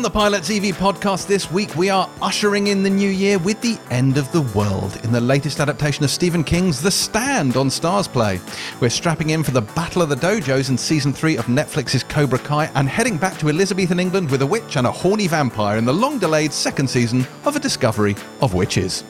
On the Pilot TV podcast this week, we are ushering in the new year with The End of the World in the latest adaptation of Stephen King's The Stand on StarzPlay. We're strapping in for the Battle of the Dojos in season 3 of Netflix's Cobra Kai and heading back to Elizabethan England with a witch and a horny vampire in the long delayed second season of A Discovery of Witches.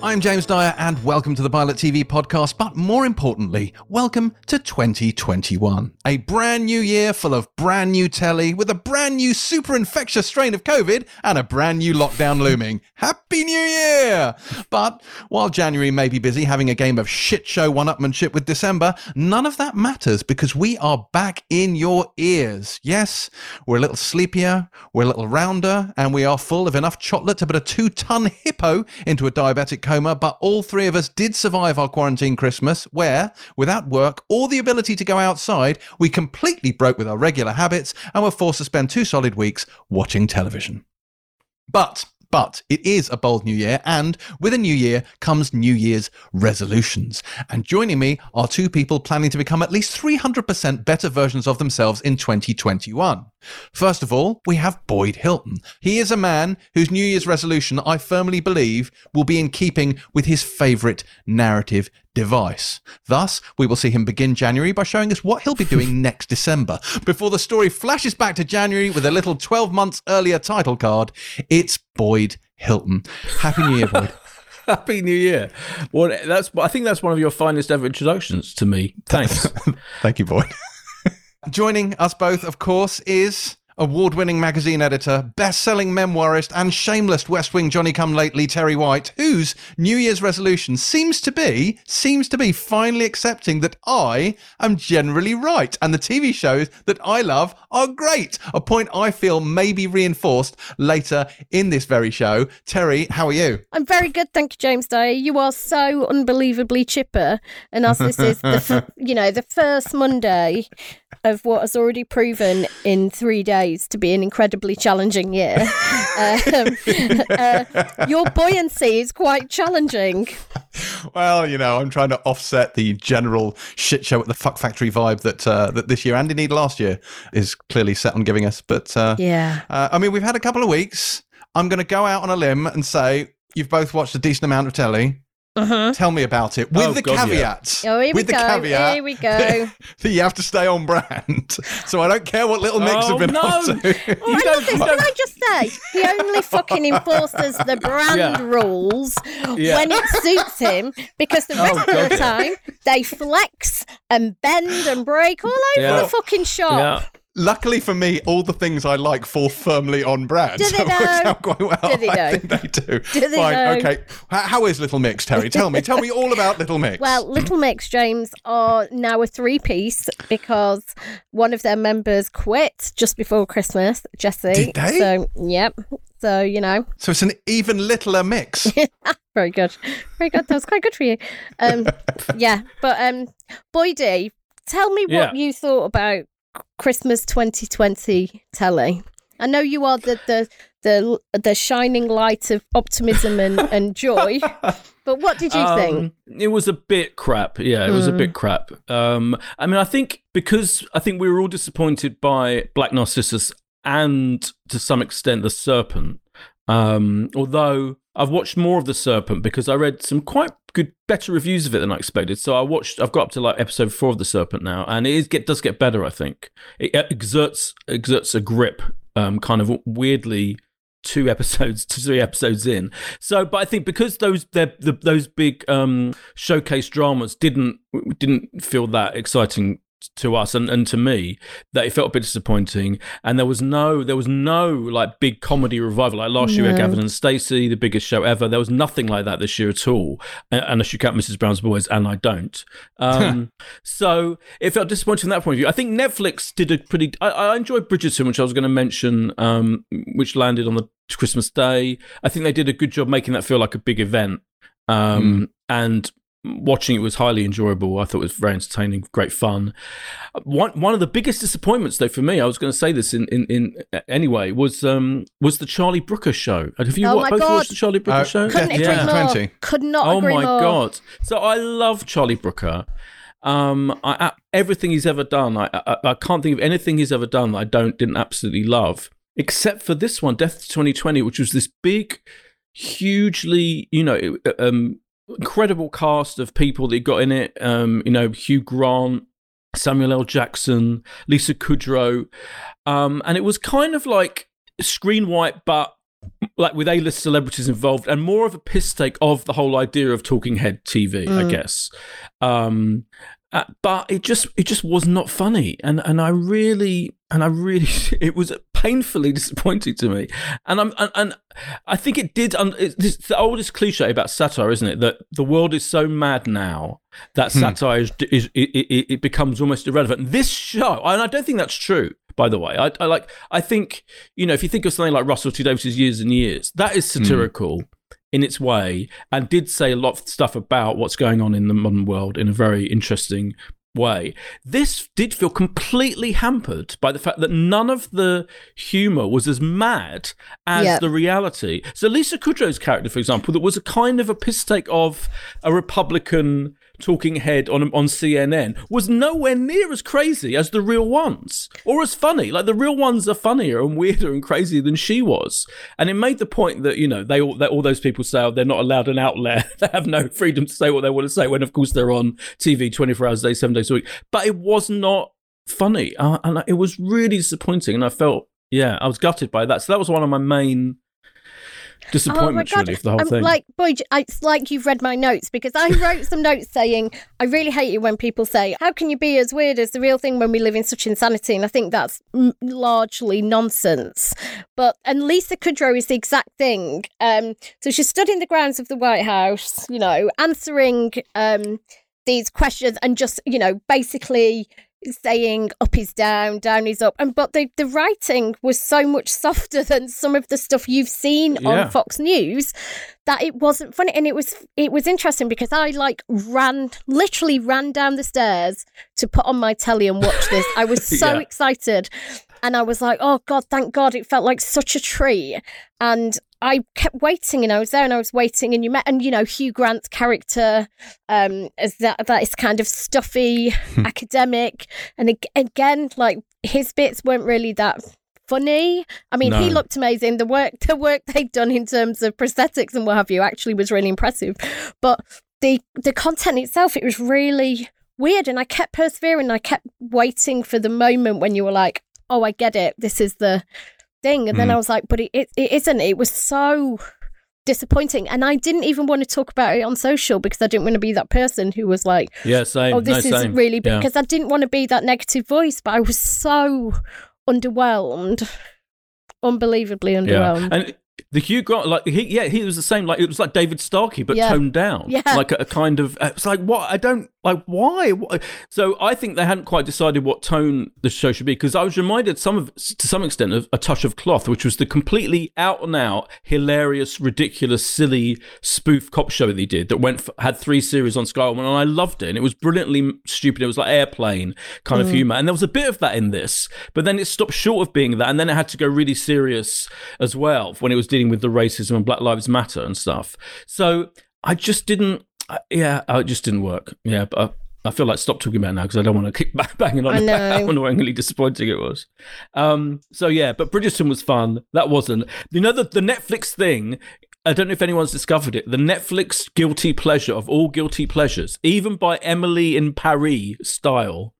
I'm James Dyer, and welcome to the Pilot TV podcast. But more importantly, welcome to 2021. A brand new year full of brand new telly with a brand new super infectious strain of COVID and a brand new lockdown looming. Happy New Year! But while January may be busy having a game of shit show one upmanship with December, none of that matters because we are back in your ears. Yes, we're a little sleepier, we're a little rounder, and we are full of enough chocolate to put a two ton hippo into a diabetic coma, but all three of us did survive our quarantine Christmas, where, without work or the ability to go outside, we completely broke with our regular habits and were forced to spend two solid weeks watching television. But but it is a bold new year, and with a new year comes New Year's resolutions. And joining me are two people planning to become at least 300% better versions of themselves in 2021. First of all, we have Boyd Hilton. He is a man whose New Year's resolution, I firmly believe, will be in keeping with his favourite narrative device. Thus, we will see him begin January by showing us what he'll be doing next December. Before the story flashes back to January with a little 12 months earlier title card, it's Boyd Hilton. Happy New Year, Boyd. Happy New Year. Well, that's I think that's one of your finest ever introductions to me. Thanks. Thank you, Boyd. Joining us both, of course, is award winning magazine editor, best selling memoirist, and shameless West Wing Johnny come lately Terry White, whose New Year's resolution seems to be, seems to be finally accepting that I am generally right and the TV shows that I love are great. A point I feel may be reinforced later in this very show. Terry, how are you? I'm very good, thank you, James Dyer. You are so unbelievably chipper, and as this is the f- you know the first Monday of what has already proven in three days to be an incredibly challenging year, um, uh, your buoyancy is quite challenging. Well, you know, I'm trying to offset the general shit show at the fuck factory vibe that uh, that this year and indeed last year is clearly set on giving us. But uh, Yeah. uh, I mean, we've had a couple of weeks. I'm going to go out on a limb and say you've both watched a decent amount of telly. Uh-huh. Tell me about it with Oh, the God, yeah. Oh, here we with the go. caveat Here we go. that you have to stay on brand. So I don't care what little mix Oh, have been no. up to. Oh, I love this. Can I just say, he only fucking enforces the brand Yeah. rules Yeah. when it suits him because the rest Oh, of the yeah. time they flex and bend and break all over Yeah. the fucking shop. Yeah. Luckily for me, all the things I like fall firmly on brand. Do so they it works out quite well. Do they I though? think they do. Do they Fine. though? Okay. How, how is Little Mix, Terry? Tell me. Tell me all about Little Mix. Well, Little Mix James are now a three piece because one of their members quit just before Christmas, Jesse. Did they? So, yep. So, you know, so it's an even littler mix. very good. Very good. That was quite good for you. Um, yeah. But, um, Boydie, tell me Yeah. what you thought about Christmas 2020 telly. I know you are the, the, the, the shining light of optimism and, and joy, but what did you think? Um, It was a bit crap. Yeah, it was a Hmm. bit crap. Um, I mean, I think because I think we were all disappointed by Black Narcissus and to some extent the Serpent. Um, although I've watched more of the Serpent because I read some quite good, better reviews of it than I expected. So I watched. I've got up to like episode four of the Serpent now, and it is get does get better. I think it exerts exerts a grip, um, kind of weirdly two episodes to three episodes in. So, but I think because those the those big um, showcase dramas didn't didn't feel that exciting to us and, and to me that it felt a bit disappointing. And there was no there was no like big comedy revival. Like last year we had Gavin and Stacey the biggest show ever. There was nothing like that this year at all. Unless you count Mrs Brown's Boys and I don't. Um, so it felt disappointing from that point of view. I think Netflix did a pretty I, I enjoyed Bridgerton which I was going to mention um, which landed on the Christmas day. I think they did a good job making that feel like a big event. Um, and watching it was highly enjoyable. I thought it was very entertaining, great fun. One one of the biggest disappointments, though, for me, I was going to say this in in, in anyway, was um was the Charlie Brooker show. Have you Oh wa- my both God. watched the Charlie Brooker Uh, show? Couldn't Yeah. agree Yeah. more. 2020. Could not Oh agree my more. god! So I love Charlie Brooker. Um, I, I, everything he's ever done, I, I, I can't think of anything he's ever done that I don't didn't absolutely love, except for this one, Death to 2020, which was this big, hugely, you know, um, incredible cast of people that got in it. Um, you know, Hugh Grant, Samuel L. Jackson, Lisa Kudrow, um, and it was kind of like Screenwipe, but like with A-list celebrities involved, and more of a piss take of the whole idea of talking head TV, mm. I guess. Um, uh, but it just it just was not funny, and and I really and I really it was painfully disappointing to me, and I'm and, and I think it did. Um, it's the oldest cliche about satire, isn't it? That the world is so mad now that hmm. satire is, is it, it, it, becomes almost irrelevant. This show, and I don't think that's true. By the way, I, I like I think you know if you think of something like Russell T Davies's Years and Years, that is hmm. satirical. in its way and did say a lot of stuff about what's going on in the modern world in a very interesting way. This did feel completely hampered by the fact that none of the humor was as mad as yep. the reality. So Lisa Kudrow's character, for example, that was a kind of a piss take of a Republican talking head on on CNN was nowhere near as crazy as the real ones, or as funny. Like the real ones are funnier and weirder and crazier than she was. And it made the point that you know they all that all those people say oh, they're not allowed an outlet, they have no freedom to say what they want to say. When of course they're on TV twenty four hours a day, seven days a week. But it was not funny, uh, and it was really disappointing. And I felt yeah, I was gutted by that. So that was one of my main disappointment oh really for the whole I'm thing. Like, boy, it's like you've read my notes because I wrote some notes saying I really hate it when people say, "How can you be as weird as the real thing when we live in such insanity?" And I think that's m- largely nonsense. But and Lisa Kudrow is the exact thing. Um, so she stood in the grounds of the White House, you know, answering um these questions and just you know basically saying up is down, down is up. And but the, the writing was so much softer than some of the stuff you've seen yeah. on Fox News that it wasn't funny. And it was it was interesting because I like ran literally ran down the stairs to put on my telly and watch this. I was so yeah. excited. And I was like, oh God, thank God. It felt like such a treat. And I kept waiting and I was there and I was waiting and you met and you know Hugh Grant's character um as that that is kind of stuffy hmm. academic and again like his bits weren't really that funny. I mean, no. he looked amazing. The work the work they'd done in terms of prosthetics and what have you actually was really impressive. But the the content itself it was really weird and I kept persevering. I kept waiting for the moment when you were like, "Oh, I get it. This is the thing. And mm. then I was like, but it, it, it isn't. It was so disappointing. And I didn't even want to talk about it on social because I didn't want to be that person who was like, yeah, same. Oh, this no, is same. really because yeah. I didn't want to be that negative voice. But I was so underwhelmed, unbelievably underwhelmed. Yeah. And the Hugh Grant, like he, yeah, he was the same. Like it was like David Starkey, but yeah. toned down. Yeah, like a, a, kind of. It's like what I don't like. Why? So I think they hadn't quite decided what tone the show should be because I was reminded some of, to some extent, of a touch of cloth, which was the completely out and out, hilarious, ridiculous, silly spoof cop show that he did that went for, had three series on Sky One, and I loved it. And it was brilliantly stupid. It was like airplane kind mm. of humor, and there was a bit of that in this, but then it stopped short of being that, and then it had to go really serious as well when it was dealing with the racism and Black Lives Matter and stuff. So I just didn't. Yeah, it just didn't work. Yeah, but. I, I feel like stop talking about now because I don't want to keep banging on about how annoyingly disappointing it was. Um, so yeah, but Bridgerton was fun. That wasn't. You know the the Netflix thing. I don't know if anyone's discovered it. The Netflix guilty pleasure of all guilty pleasures, even by Emily in Paris style,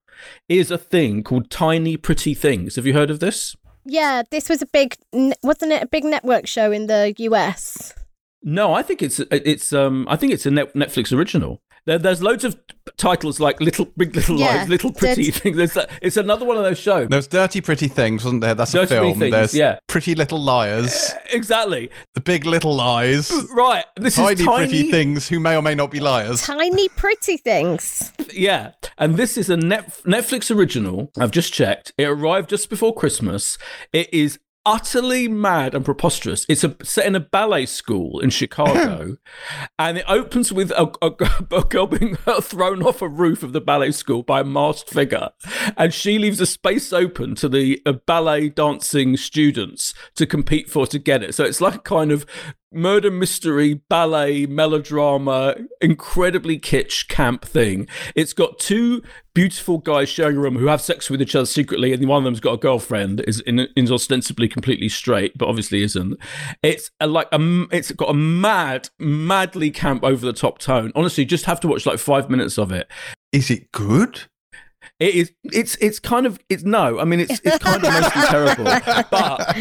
is a thing called Tiny Pretty Things. Have you heard of this? Yeah, this was a big, wasn't it? A big network show in the US. No, I think it's it's um I think it's a Netflix original. There, there's loads of titles like Little Big Little yeah, Lies, Little Pretty Things. There's, it's another one of those shows. There's Dirty Pretty Things, wasn't there? That's Dirty a film. Things, there's yeah. Pretty Little Liars. Uh, exactly. The Big Little Lies. Right. This tiny, is tiny pretty things who may or may not be liars. Tiny pretty things. Yeah, and this is a Net- Netflix original. I've just checked. It arrived just before Christmas. It is utterly mad and preposterous. It's a, set in a ballet school in Chicago, and it opens with a, a, a, girl being thrown off a roof of the ballet school by a masked figure, and she leaves a space open to the uh, ballet dancing students to compete for to get it. So it's like a kind of murder mystery, ballet, melodrama, incredibly kitsch camp thing. It's got two beautiful guys sharing a room who have sex with each other secretly, and one of them's got a girlfriend, is, in, is ostensibly completely straight, but obviously isn't. It's a, like a, it's got a mad, madly camp over the top tone. Honestly, just have to watch like five minutes of it. Is it good? It is. It's. It's kind of. It's no. I mean, it's. It's kind of mostly terrible, but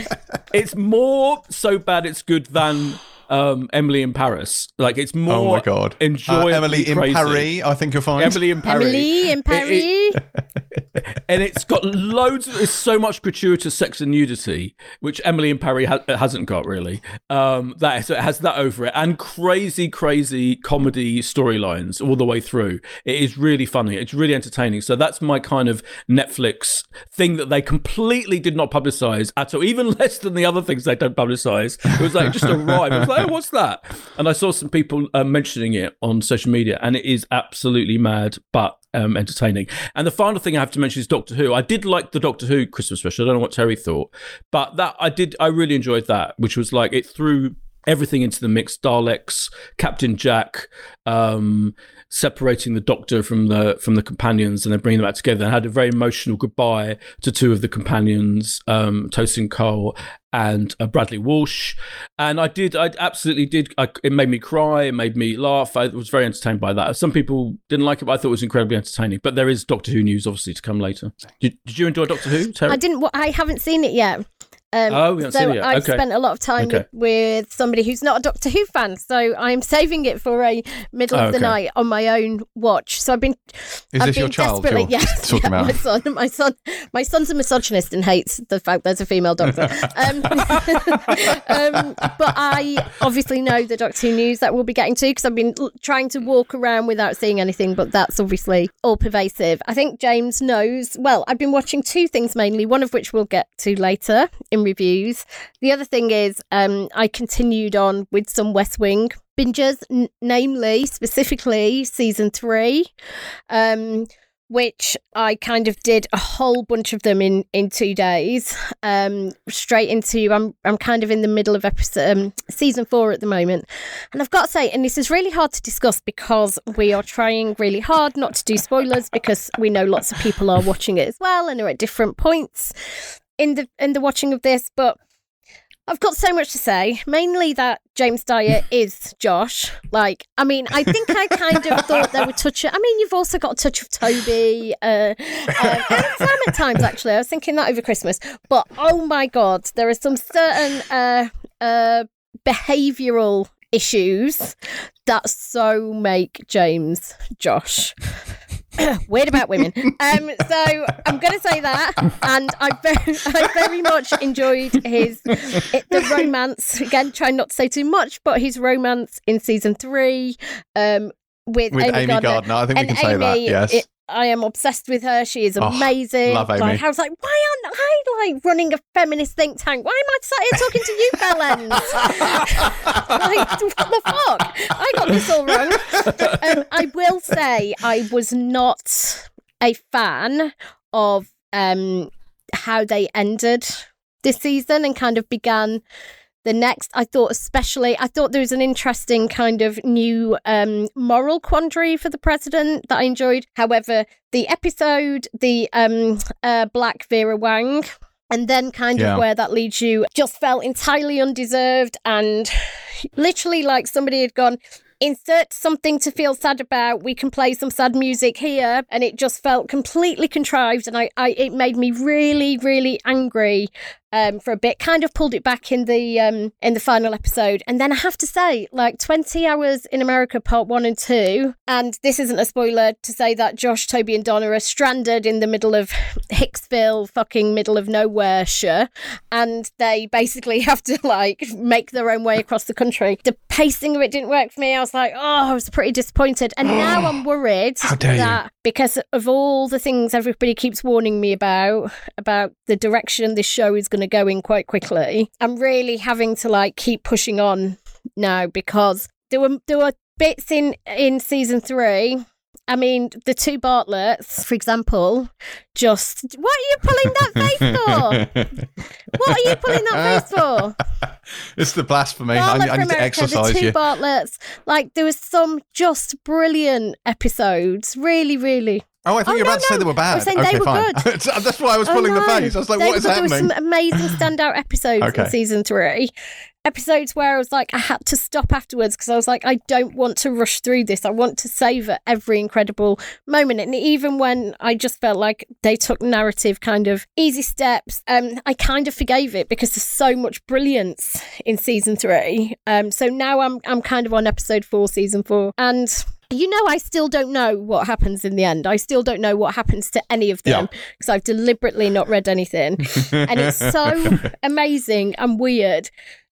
it's more so bad it's good than um, Emily in Paris. Like it's more. Oh my god! Enjoy uh, Emily in crazy. Paris. I think you'll find Emily in Paris. Emily in Paris. It- it- and it's got loads. Of, it's so much gratuitous sex and nudity, which Emily in Paris ha- hasn't got really. Um, that so it has that over it, and crazy, crazy comedy storylines all the way through. It is really funny. It's really entertaining. So that's my kind of Netflix thing that they completely did not publicize at all, even less than the other things they don't publicize. It was like just arrived. It was like, oh, what's that? And I saw some people uh, mentioning it on social media, and it is absolutely mad, but um, entertaining. And the final thing I have to mention is Doctor Who. I did like the Doctor Who Christmas special. I don't know what Terry thought, but that I did. I really enjoyed that, which was like it threw everything into the mix: Daleks, Captain Jack, um, separating the Doctor from the from the companions, and then bringing them back together. And had a very emotional goodbye to two of the companions, um, Tosin Cole and uh, Bradley Walsh. And I did, I absolutely did. I, it made me cry. It made me laugh. I was very entertained by that. Some people didn't like it, but I thought it was incredibly entertaining. But there is Doctor Who news, obviously, to come later. Did, did you enjoy Doctor Who, Terry? I didn't. wa- I haven't seen it yet. Um, Oh, we haven't so seen it yet. I've Okay. spent a lot of time Okay. with somebody who's not a Doctor Who fan, so I'm saving it for a middle of the Okay. night on my own watch. So I've been. Is I've this your been child desperately- you're yes, talking yeah, about? My son, my son, my son's a misogynist and hates the fact there's a female doctor. um, um, but I obviously know the Doctor Who news that we'll be getting to because I've been l- trying to walk around without seeing anything, but that's obviously all pervasive. I think James knows. Well, I've been watching two things mainly, one of which we'll get to later reviews. The other thing is, um, I continued on with some West Wing binges, n- namely, specifically season three. Um, which I kind of did a whole bunch of them in in two days. Um, straight into I'm I'm kind of in the middle of episode um, season four at the moment, and I've got to say, and this is really hard to discuss because we are trying really hard not to do spoilers because we know lots of people are watching it as well and are at different points in the in the watching of this, but. I've got so much to say, mainly that James Dyer is Josh. Like, I mean, I think I kind of thought there were touch. I mean, you've also got a touch of Toby uh, uh, and Sam at times. Actually, I was thinking that over Christmas. But oh my god, there are some certain uh, uh, behavioural issues that so make James Josh. Weird about women. Um, so I'm going to say that, and I very, I very much enjoyed his it, the romance. Again, trying not to say too much, but his romance in season three um, with, With Amy, Gardner. Gardner. I think we And can say that. Yes. it- I am obsessed with her. She is Oh, amazing. love Amy. Like, I was like, why aren't I like running a feminist think tank? Why am I sat here talking to you, Bellends? like, what the fuck? I got this all wrong. Um, I will say I was not a fan of um, how they ended this season and kind of began the next. I thought, especially, I thought there was an interesting kind of new um, moral quandary for the president that I enjoyed. However, the episode, the um, uh, Black Vera Wang, and then kind Yeah. of where that leads you just felt entirely undeserved and literally like somebody had gone insert something to feel sad about we can play some sad music here and it just felt completely contrived and i, I it made me really really angry um, for a bit kind of pulled it back in the um, in the final episode and then i have to say like 20 hours in america part one and two and this isn't a spoiler to say that josh toby and donna are stranded in the middle of hicksville fucking middle of nowhere sure and they basically have to like make their own way across the country. The pacing of it didn't work for me. I was like, oh, I was pretty disappointed. And now I'm worried dare you. because of all the things everybody keeps warning me about, about the direction this show is going to go in quite quickly, I'm really having to like keep pushing on now because there were there were bits in in season three I mean, the two Bartletts, for example, just what are you pulling that face for? what are you pulling that face for? It's the blasphemy. I, Bartlett I need to America, exercise the two you. Bartletts. Like there was some just brilliant episodes. Really, really. Oh, I thought Oh, you were no, about to say they were bad. I was saying okay, they were fine. good. That's why I was Oh, pulling the face. I was like, They what is were- There happening? was some amazing standout episodes Okay. in season three. Episodes where I was like, I had to stop afterwards because I was like, I don't want to rush through this. I want to savor every incredible moment. And even when I just felt like they took narrative kind of easy steps, um, I kind of forgave it because there's so much brilliance in season three. Um, so now I'm I'm kind of on episode four, season four, and you know, I still don't know what happens in the end. I still don't know what happens to any of them because I've deliberately not read anything. and it's so amazing and weird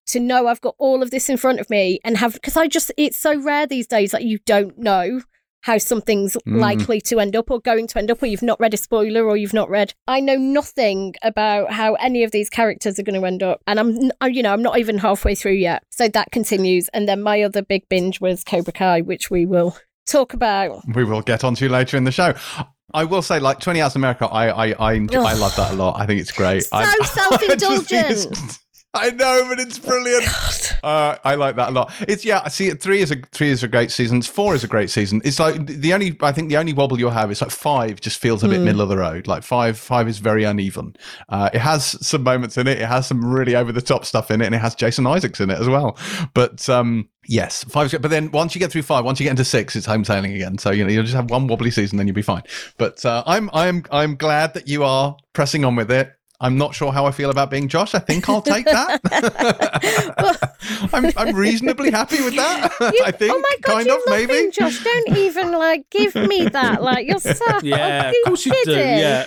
to know I've got all of this in front of me and have, because I just, it's so rare these days that you don't know how something's Mm. likely to end up or going to end up, or you've not read a spoiler or you've not read. I know nothing about how any of these characters are going to end up. And I'm, you know, I'm not even halfway through yet. So that continues. And then my other big binge was Cobra Kai, which we will talk about. we will get onto later in the show. I will say, like Twenty Hours America, I I I, I love that a lot. I think it's great. So self-indulgent. I know, but it's brilliant. Uh, I like that a lot. It's yeah. I see. Three is a three is a great season. Four is a great season. It's like the only. I think the only wobble you'll have is like five. Just feels a bit middle of the road. Like five. Five is very uneven. Uh, it has some moments in it. It has some really over the top stuff in it, and it has Jason Isaacs in it as well. But um, yes, five's good. But then once you get through five, once you get into six, it's hometailing again. So you know you'll just have one wobbly season, then you'll be fine. But uh, I'm I'm I'm glad that you are pressing on with it. I'm not sure how I feel about being Josh. I think I'll take that. I'm, I'm reasonably happy with that. You- I think, oh my god, kind you of, love maybe. him, Josh. Don't even like give me that. Like you're so Yeah, of course you do. Yeah,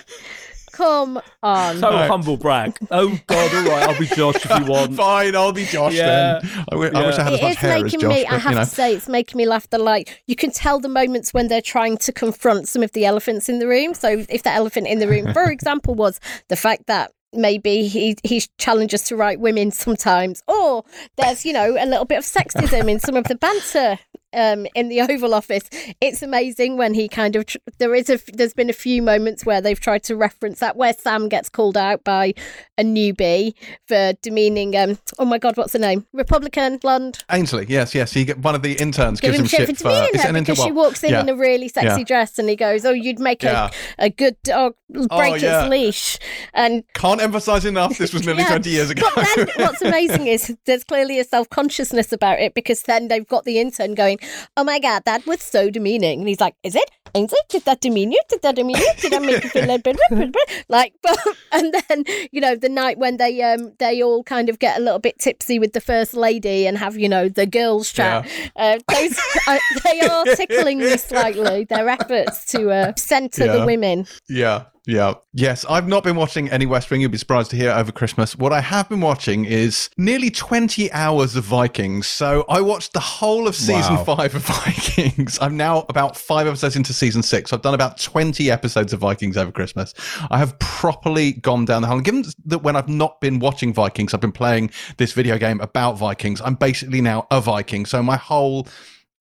Come on. so Right. humble brag. Oh God, all right, I'll be Josh if you want. Fine, I'll be Josh Yeah. then. I wi- I wish I Yeah. had as It much is hair as making Josh, me. but I have you know. to say, it's making me laugh. The like you can tell the moments when they're trying to confront some of the elephants in the room. So if the elephant in the room, for example, was the fact that maybe he he challenges to write women sometimes, or there's you know a little bit of sexism in some of the banter um, in the Oval Office. It's amazing when he kind of tr- there is a there's been a few moments where they've tried to reference that where Sam gets called out by a newbie for demeaning um oh my god what's the name Republican blonde Ainsley, yes, yes. He get one of the interns give gives him him shit for demeaning her an because she walks in yeah. in a really sexy Yeah. dress and he goes oh you'd make Yeah. a, a good dog break yeah. its leash and Can't emphasize enough. This was nearly Yeah. 20 years ago. But then what's amazing is there's clearly a self consciousness about it because then they've got the intern going, Oh my God, that was so demeaning. And he's like, Is it? Ain't it? Did that demean you? Did that demean you? Did I make you feel a bit like but and then, you know, the night when they um they all kind of get a little bit tipsy with the first lady and have, you know, the girls chat. Uh, those uh, they are tickling me slightly, their efforts to uh, centre Yeah. the women. Yeah, yeah. Yes, I've not been watching any West Wing. You'll be surprised to hear over Christmas. What I have been watching is nearly 20 hours of Vikings. So I watched the whole of season Wow. five of Vikings. I'm now about five episodes into season six. I've done about 20 episodes of Vikings over Christmas. I have properly gone down the hole. And given that when I've not been watching Vikings, I've been playing this video game about Vikings, I'm basically now a Viking. So my whole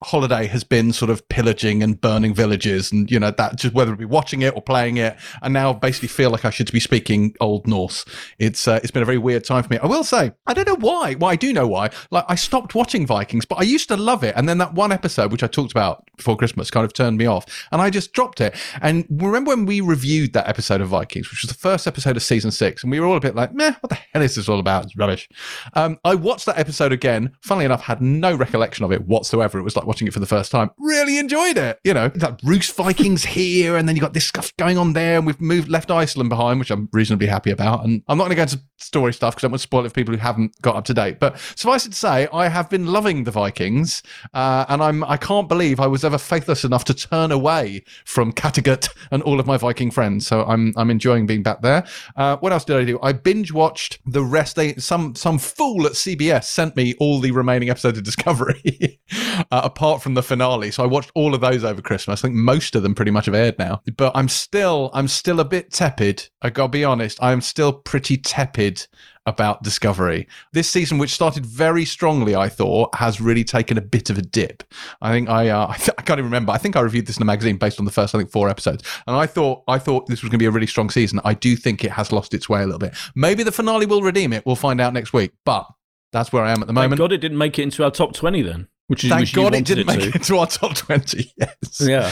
holiday has been sort of pillaging and burning villages and you know that just whether it be watching it or playing it. And now basically feel like I should be speaking old Norse. It's uh, it's been a very weird time for me. I will say I don't know why well I do know why. Like I stopped watching Vikings but I used to love it. And then that one episode which I talked about before Christmas kind of turned me off. And I just dropped it. And remember when we reviewed that episode of Vikings which was the first episode of season six and we were all a bit like meh what the hell is this all about? It's rubbish. Um, I watched that episode again. Funnily enough had no recollection of it whatsoever. It was like watching it for the first time really enjoyed it you know. Like Rus Vikings here and then you got this stuff going on there and we've moved left Iceland behind which I'm reasonably happy about. And I'm not going to go into story stuff because I want to spoil it for people who haven't got up to date. But suffice it to say I have been loving the Vikings uh, and I'm I can't believe I was ever faithless enough to turn away from Kattegat and all of my Viking friends. So I'm I'm enjoying being back there. Uh, what else did I do? I binge watched the rest. They some some fool at CBS sent me all the remaining episodes of Discovery uh, apart from the finale. So I watched all of those over Christmas. I think most of them pretty much have aired now. But I'm still, I'm still a bit tepid. I gotta be honest. I'm still pretty tepid about Discovery. This season, which started very strongly, I thought, has really taken a bit of a dip. I think I, uh, I, th- I, can't even remember. I think I reviewed this in a magazine based on the first, I think, four episodes, and I thought, I thought this was going to be a really strong season. I do think it has lost its way a little bit. Maybe the finale will redeem it. We'll find out next week, but. That's where I am at the Thank moment. God it didn't make it into our top 20 then. Which is Thank which God it didn't make to. it to our top 20. Yes. Yeah.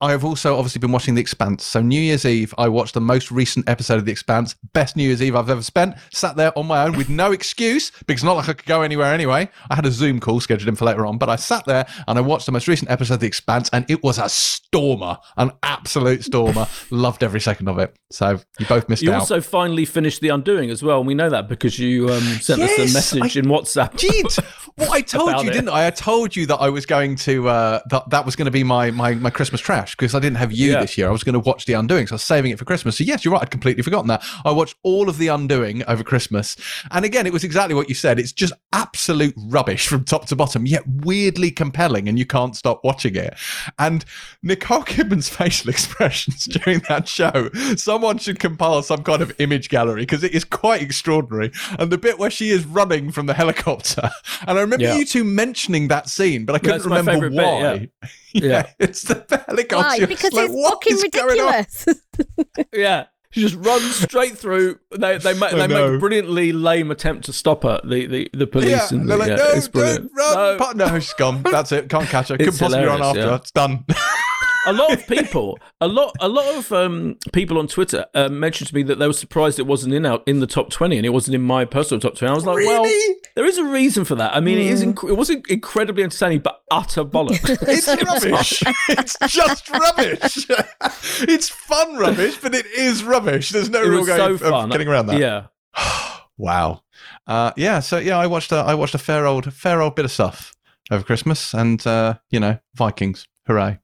I have also obviously been watching The Expanse. So New Year's Eve, I watched the most recent episode of The Expanse. Best New Year's Eve I've ever spent. Sat there on my own with no excuse because it's not like I could go anywhere anyway. I had a Zoom call scheduled in for later on, but I sat there and I watched the most recent episode of The Expanse, and it was a stormer, an absolute stormer. Loved every second of it. So you both missed out. You also finally finished The Undoing as well. And we know that because you um, sent us a message I in WhatsApp. did. Well, I told you, it. didn't I? I told you that I was going to uh, that that was going to be my my my Christmas trash because I didn't have you Yeah. this year. I was going to watch The Undoing, so I was saving it for Christmas. So yes, you're right. I'd completely forgotten that. I watched all of The Undoing over Christmas, and again, it was exactly what you said. It's just absolute rubbish from top to bottom, yet weirdly compelling, and you can't stop watching it. And Nicole Kidman's facial expressions during that show, someone should compile some kind of image gallery because it is quite extraordinary. And the bit where she is running from the helicopter, and I remember Yeah. you two mentioning that scene, but I couldn't That's remember favourite bit, why. yeah. yeah. Yeah. it's the helicopter. Why? You're Because like, it's what fucking is going on? ridiculous. Yeah. She just runs straight through. They they, make, I they make know. a brilliantly lame attempt to stop her. The the, the police Yeah, and they're the, like, yeah, no, it's brilliant. don't run. No. No, she's gone. That's it. Can't catch her. Couldn't possibly run after yeah. her. It's done. A lot of people, a lot, a lot of um, people on Twitter uh, mentioned to me that they were surprised it wasn't in out in the top twenty, and it wasn't in my personal top twenty. I was like, well, Really? Hmm. there is a reason for that. I mean, it is. Inc- it wasn't incredibly entertaining, but utter bollocks. It's rubbish. it's just rubbish. it's fun rubbish, but it is rubbish. There's no it real was way so of fun. getting around that. Yeah. Wow. Uh, yeah. So yeah, I watched a, I watched a fair old fair old bit of stuff over Christmas, and uh, you know, Vikings. Hooray!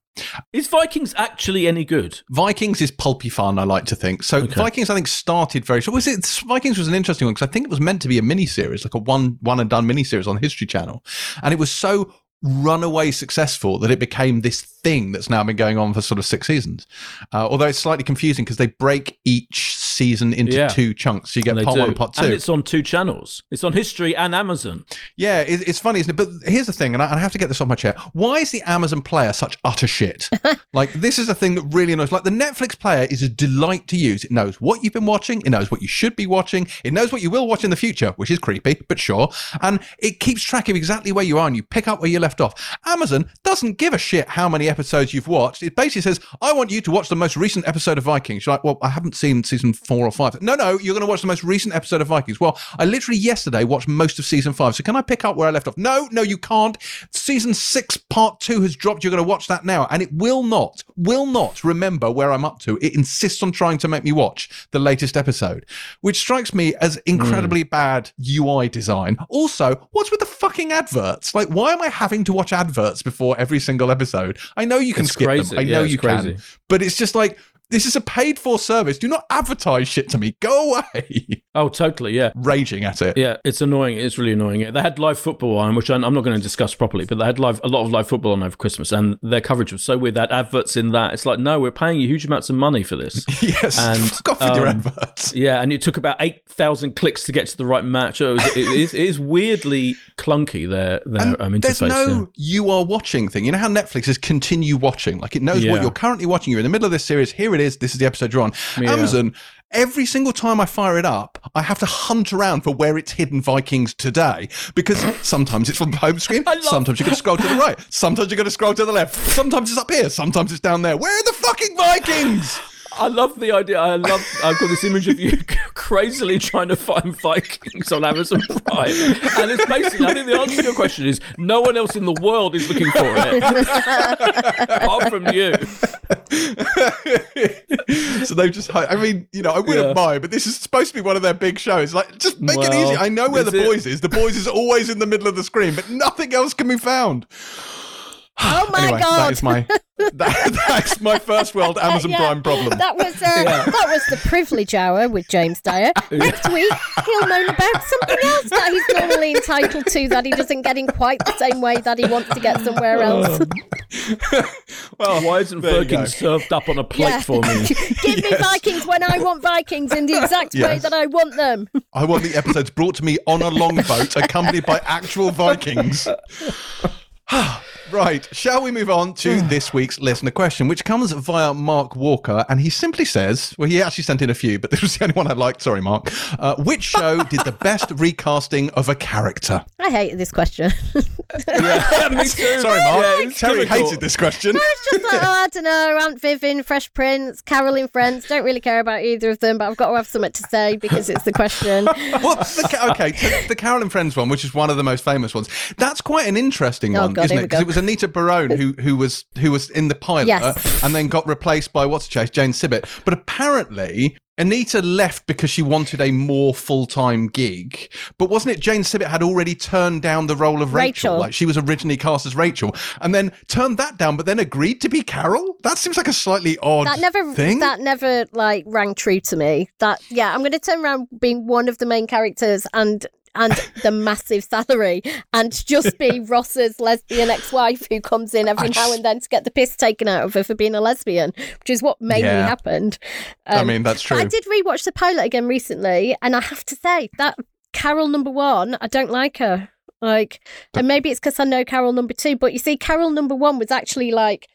Is Vikings actually any good? Vikings is pulpy fun. I like to think. So Okay. Vikings, I think, started very. So was it Vikings was an interesting one because I think it was meant to be a mini series, like a one one and done mini series on History Channel, and it was so runaway successful that it became this thing that's now been going on for sort of six seasons. Uh, although it's slightly confusing because they break each season into Yeah. two chunks. So you get They part do. one and part two. And it's on two channels. It's on History and Amazon. Yeah, it, it's funny, isn't it? But here's the thing, and I, I have to get this off my chair. Why is the Amazon player such utter shit? like, this is a thing that really annoys. Like, the Netflix player is a delight to use. It knows what you've been watching, it knows what you should be watching, it knows what you will watch in the future, which is creepy, but sure. And it keeps track of exactly where you are and you pick up where you left off. Amazon doesn't give a shit how many episodes you've watched. It basically says, I want you to watch the most recent episode of Vikings. You're like, well, I haven't seen season four or five. No, no, you're going to watch the most recent episode of Vikings. Well, I literally yesterday watched most of season five. So can I pick up where I left off? No, no, you can't. Season six, part two has dropped. You're going to watch that now. And it will not, will not remember where I'm up to. It insists on trying to make me watch the latest episode, which strikes me as incredibly hmm. bad UI design. Also, what's with the fucking adverts? Like, why am I having to watch adverts before every single episode? I know you can It's skip crazy. them. I know Yeah, it's you crazy. can. But it's just like, this is a paid for service. Do not advertise shit to me. Go away. Oh, totally. Yeah. Raging at it. Yeah, it's annoying. It's really annoying. They had live football on, which I'm I'm not going to discuss properly, but they had live a lot of live football on over Christmas, and their coverage was so weird. That adverts in that, it's like, no, we're paying you huge amounts of money for this. Yes. And, Fuck off with your um, adverts. yeah, and it took about eight thousand clicks to get to the right match. It, was, it, is, it is weirdly clunky. Their their um, And there's interface. yeah. no you are watching thing. You know how Netflix is continue watching? Like it knows Yeah. what you're currently watching. You're in the middle of this series. Here it is. This is the episode you're on. Yeah. Amazon, every single time I fire it up, I have to hunt around for where it's hidden Vikings today because sometimes it's from the home screen. Sometimes you've got to scroll to the right. Sometimes you've got to scroll to the left. Sometimes it's up here. Sometimes it's down there. Where are the fucking Vikings? I love the idea. I love. I've got this image of you crazily trying to find Vikings on Amazon Prime, and it's basically. I think the answer to your question is no one else in the world is looking for it apart from you. so they've just. I mean, you know, I wouldn't Yeah. mind, but this is supposed to be one of their big shows. Like, just make it easy. I know where the it- boys is. The boys is always in the middle of the screen, but nothing else can be found. Oh my anyway, god! that is my that, that's my first world Amazon Yeah. Prime problem. That was uh, that was the privilege hour with James Dyer. Next week he'll moan about something else that he's normally entitled to that he doesn't get in quite the same way that he wants to get somewhere else. well, Why isn't there. Vikings served up on a plate Yeah. for me? Give me Vikings when I want Vikings in the exact way that I want them. I want the episodes brought to me on a longboat, accompanied by actual Vikings. right, shall we move on to this week's listener question, which comes via Mark Walker, and he simply says, well, he actually sent in a few, but this was the only one I liked. Sorry, Mark. Uh, which show did the best recasting of a character? I hate this question. yeah, me too. Sorry, Mark. Yeah, it's Terry difficult. hated this question. It's just like, oh, I don't know, Aunt Vivian, Fresh Prince, Carol in Friends. Don't really care about either of them, but I've got to have something to say because it's the question. well, the, okay, t- the Carol and Friends one, which is one of the most famous ones, that's quite an interesting Oh, one, God, isn't it? Because it was Anita Barone who who was who was in the pilot Yes. and then got replaced by what's chase, Jane Sibbett. But apparently. Anita left because she wanted a more full-time gig, but wasn't it Jane Sibbett had already turned down the role of Rachel? Rachel. Like she was originally cast as Rachel, and then turned that down, but then agreed to be Carol. That seems like a slightly odd That never thing. that never like rang true to me. That yeah, I'm going to turn around being one of the main characters and and the massive salary and just be Ross's lesbian ex-wife who comes in every I now and then to get the piss taken out of her for being a lesbian, which is what mainly Yeah. happened. I Um, mean, that's true. I did rewatch the pilot again recently, and I have to say that Carol number one, I don't like her. Like, and maybe it's because I know Carol number two, but you see, Carol number one was actually like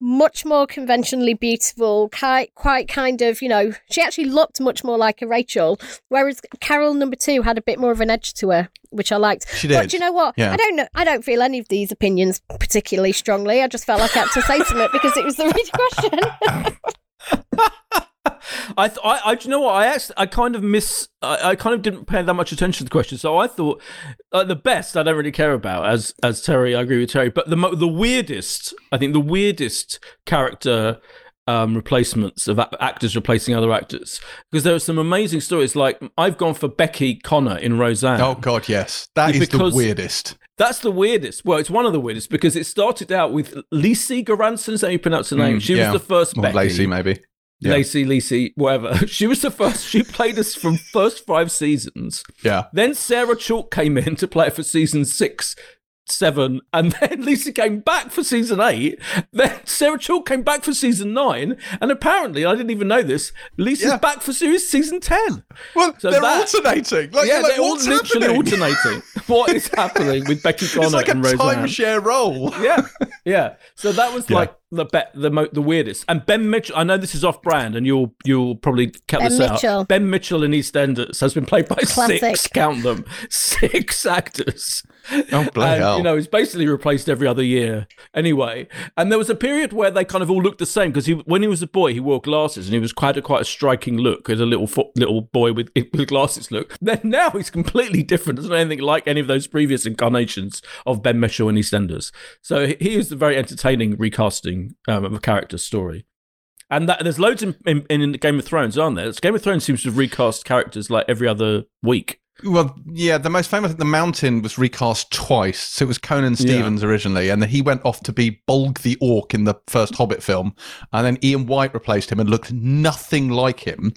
much more conventionally beautiful, quite, quite kind of, you know, she actually looked much more like a Rachel, whereas Carol number two had a bit more of an edge to her, which I liked. She But did. do you know what? Yeah. I don't know. I don't feel any of these opinions particularly strongly. I just felt like I had to say something because it was the right question. I, th- I, I, do you know what? I actually, I kind of miss. I, I kind of didn't pay that much attention to the question, so I thought uh, the best I don't really care about. As as Terry, I agree with Terry. But the mo- the weirdest, I think the weirdest character um, replacements of a- actors replacing other actors because there are some amazing stories. Like I've gone for Becky Conner in Roseanne. oh God, yes, that is the weirdest. That's the weirdest. Well, it's one of the weirdest because it started out with Lacey Goranson. Is how you pronounce her name? Mm, she yeah. was the first Or Becky. Lacey, maybe. Yeah. Lacey, Lacey, whatever. She was the first. She played us from first five seasons. Yeah. Then Sarah Chalk came in to play it for season six, seven, and then Lisa came back for season eight. Then Sarah Chalk came back for season nine, and apparently, I didn't even know this. Lisa's Yeah. back for series season ten. Well, So they're that- alternating. Like, yeah, like, they're all literally happening? alternating. what is happening with Becky Conner It's like a and Roseanne? timeshare role. yeah, yeah. So that was Yeah. like the be- the mo- the weirdest. And Ben Mitchell, I know this is off brand, and you'll you'll probably cut Ben this Mitchell. out. Ben Mitchell in EastEnders has been played by Classic. six, count them, six actors. Oh, bloody and, hell. You know, he's basically replaced every other year. Anyway, and there was a period where they kind of all looked the same because he, when he was a boy, he wore glasses and he was quite a quite a striking look as a little fo- little boy with with glasses look. Then now he's completely different. Doesn't anything like any of those previous incarnations of Ben Mitchell and EastEnders. So he, he is a very entertaining recasting um, of a character's story. And that, there's loads in, in, in Game of Thrones, aren't there? Game of Thrones seems to have recast characters like every other week. Well, yeah, the most famous, The Mountain, was recast twice. So it was Conan Stevens originally, and then he went off to be Bolg the Orc in the first Hobbit film, and then Ian White replaced him and looked nothing like him.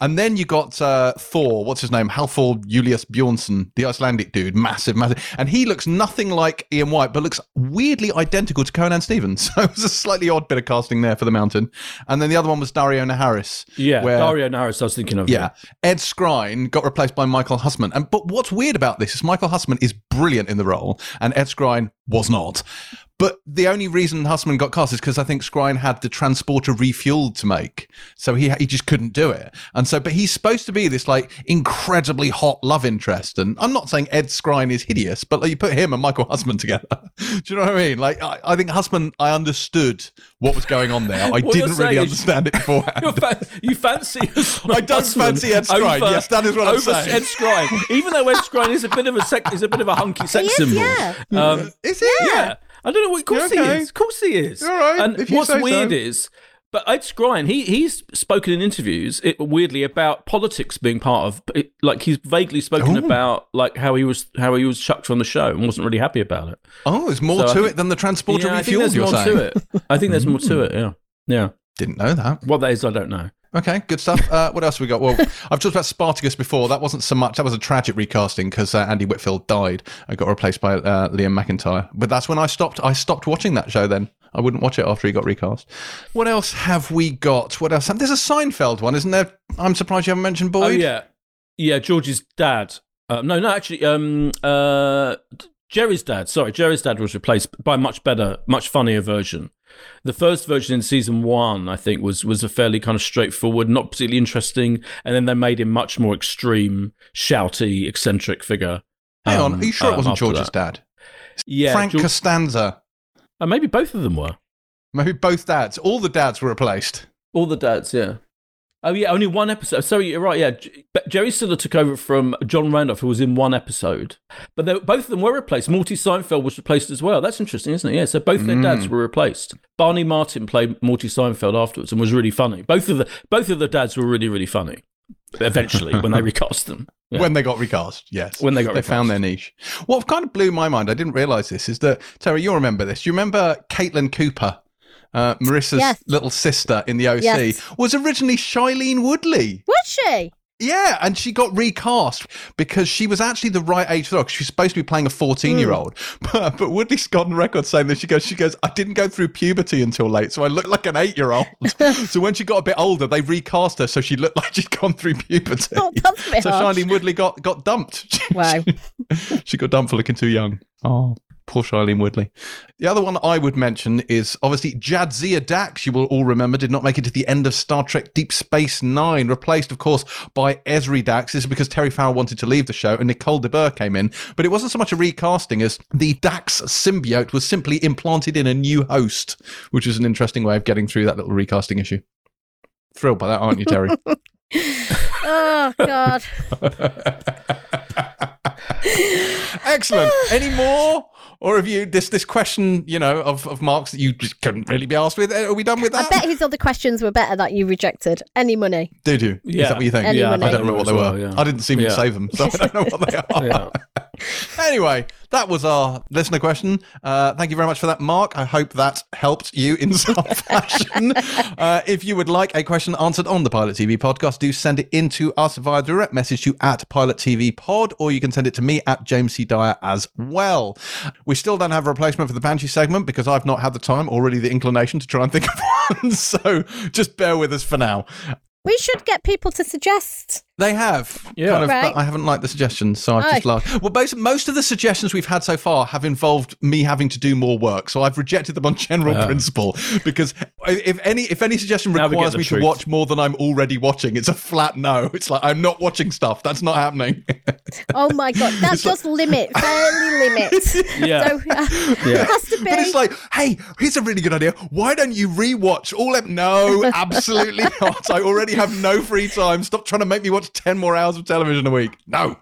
And then you got uh, Thor, what's his name? Hafthor Julius Bjornsson, the Icelandic dude, massive, massive, and he looks nothing like Ian White, but looks weirdly identical to Conan Stevens. So it was a slightly odd bit of casting there for The Mountain. And then the other one was Daario Naharis. Yeah, where- Daario Naharis, I was thinking of. yeah. Ed Skrein got replaced by Michael Huisman. And but what's weird about this is Michael Huisman is brilliant in the role, and Ed Skrein was not. But the only reason Huisman got cast is because I think Skrein had the transporter refueled to make, so he he just couldn't do it. And so, but he's supposed to be this like incredibly hot love interest. And I'm not saying Ed Skrein is hideous, but like, you put him and Michael Huisman together. do you know what I mean? Like I, I think Huisman, I understood what was going on there. I didn't really understand it beforehand. You're fa- you fancy I don't fancy Ed Skrein. over- Yes, that is what I'm saying. Ed Skrein, even though Ed Skrein is a bit of a sec- is a bit of a hunky sex He is, symbol. yeah. Um, Is it? yeah. I don't know what. Of course Okay. he is. Of course he is. All right, And what's weird so. is. But Ed Skrein, he he's spoken in interviews, it, weirdly, about politics being part of. It, like he's vaguely spoken Ooh. about like how he was how he was chucked from the show and wasn't really happy about it. Oh, there's more So to think- it than the transporter yeah, I think refueled. there's You're more saying? to it. I think there's more to it. Yeah, yeah. Didn't know that. What that is, I don't know. Okay, good stuff. Uh, what else have we got? Well, I've talked about Spartacus before. That wasn't so much. That was a tragic recasting because uh, Andy Whitfield died and got replaced by uh, Liam McIntyre. But that's when I stopped. I stopped watching that show. Then I wouldn't watch it after he got recast. What else have we got? What else? There's a Seinfeld one, isn't there? I'm surprised you haven't mentioned Boyd. Oh yeah, yeah. George's dad. Uh, no, no. Actually, um, uh, Jerry's dad. Sorry, Jerry's dad was replaced by a much better, much funnier version. The first version in season one, I think, was was a fairly kind of straightforward, not particularly interesting, and then they made him much more extreme, shouty, eccentric figure. Hang on, um, are you sure it um, wasn't George's that. dad? Yeah, Frank George- Costanza. uh, maybe both of them were. Maybe both dads. All the dads were replaced. All the dads, yeah. Oh yeah, only one episode. Sorry, you're right. Yeah, but Jerry Stiller took over from John Randolph, who was in one episode. But they, both of them were replaced. Morty Seinfeld was replaced as well. That's interesting, isn't it? Yeah. So both their dads mm. were replaced. Barney Martin played Morty Seinfeld afterwards and was really funny. Both of the both of the dads were really really funny. Eventually, when they recast them, Yeah. When they got recast, yes. When they got they found their niche. What kind of blew my mind, I didn't realise this, is that, Terry, you'll remember this. Do you remember Caitlin Cooper, uh, Marissa's Yes. little sister in the OC, Yes. was originally Shailene Woodley. Was she? Yeah, and she got recast because she was actually the right age for the role. She was supposed to be playing a 14 year old. But, but Woodley's got on record saying that she goes, she goes, I didn't go through puberty until late, so I looked like an eight year old. so when she got a bit older, they recast her so she looked like she'd gone through puberty. Oh, that's a bit so. Shailene Woodley got, got dumped. Wow. she got dumped for looking too young. Oh, poor Shailene Woodley. The other one I would mention is obviously Jadzia Dax. You will all remember did not make it to the end of Star Trek Deep Space Nine, replaced, of course, by Ezri Dax. This is because Terry Farrell wanted to leave the show and Nicole de Boer came in. But it wasn't so much a recasting as the Dax symbiote was simply implanted in a new host, which is an interesting way of getting through that little recasting issue. Thrilled by that, aren't you, Terry? Oh God. Excellent. Any more? Or have you this this question, you know, of, of marks that you just couldn't really be asked with? Are we done with that? I bet his other questions were better that you rejected. Any money? Did you? Is Yeah. that what you think? Any yeah, money. I don't remember what they were. well, yeah. I didn't see me Yeah. save them, so I don't know what they are. Anyway, that was our listener question. Uh, thank you very much for that, Mark. I hope that helped you in some fashion. Uh, if you would like a question answered on the Pilot TV podcast, do send it in to us via direct message to at Pilot TV Pod, or you can send it to me at James C. Dyer as well. We still don't have a replacement for the Banshee segment because I've not had the time or really the inclination to try and think of one. So just bear with us for now. We should get people to suggest. They have. Yeah. Kind of, Right. but I haven't liked the suggestions, so I've just Oh. laughed. Well, most, most of the suggestions we've had so far have involved me having to do more work, so I've rejected them on general principle because if any if any suggestion Now requires me truth. to watch more than I'm already watching, it's a flat no. It's like I'm not watching stuff. That's not happening. Oh my God, that does limit, fairly limit. Yeah. So uh, it has to be. But it's like, hey, here's a really good idea. Why don't you rewatch all? Ep- no, absolutely not. I already have no free time. Stop trying to make me watch ten more hours of television a week. No.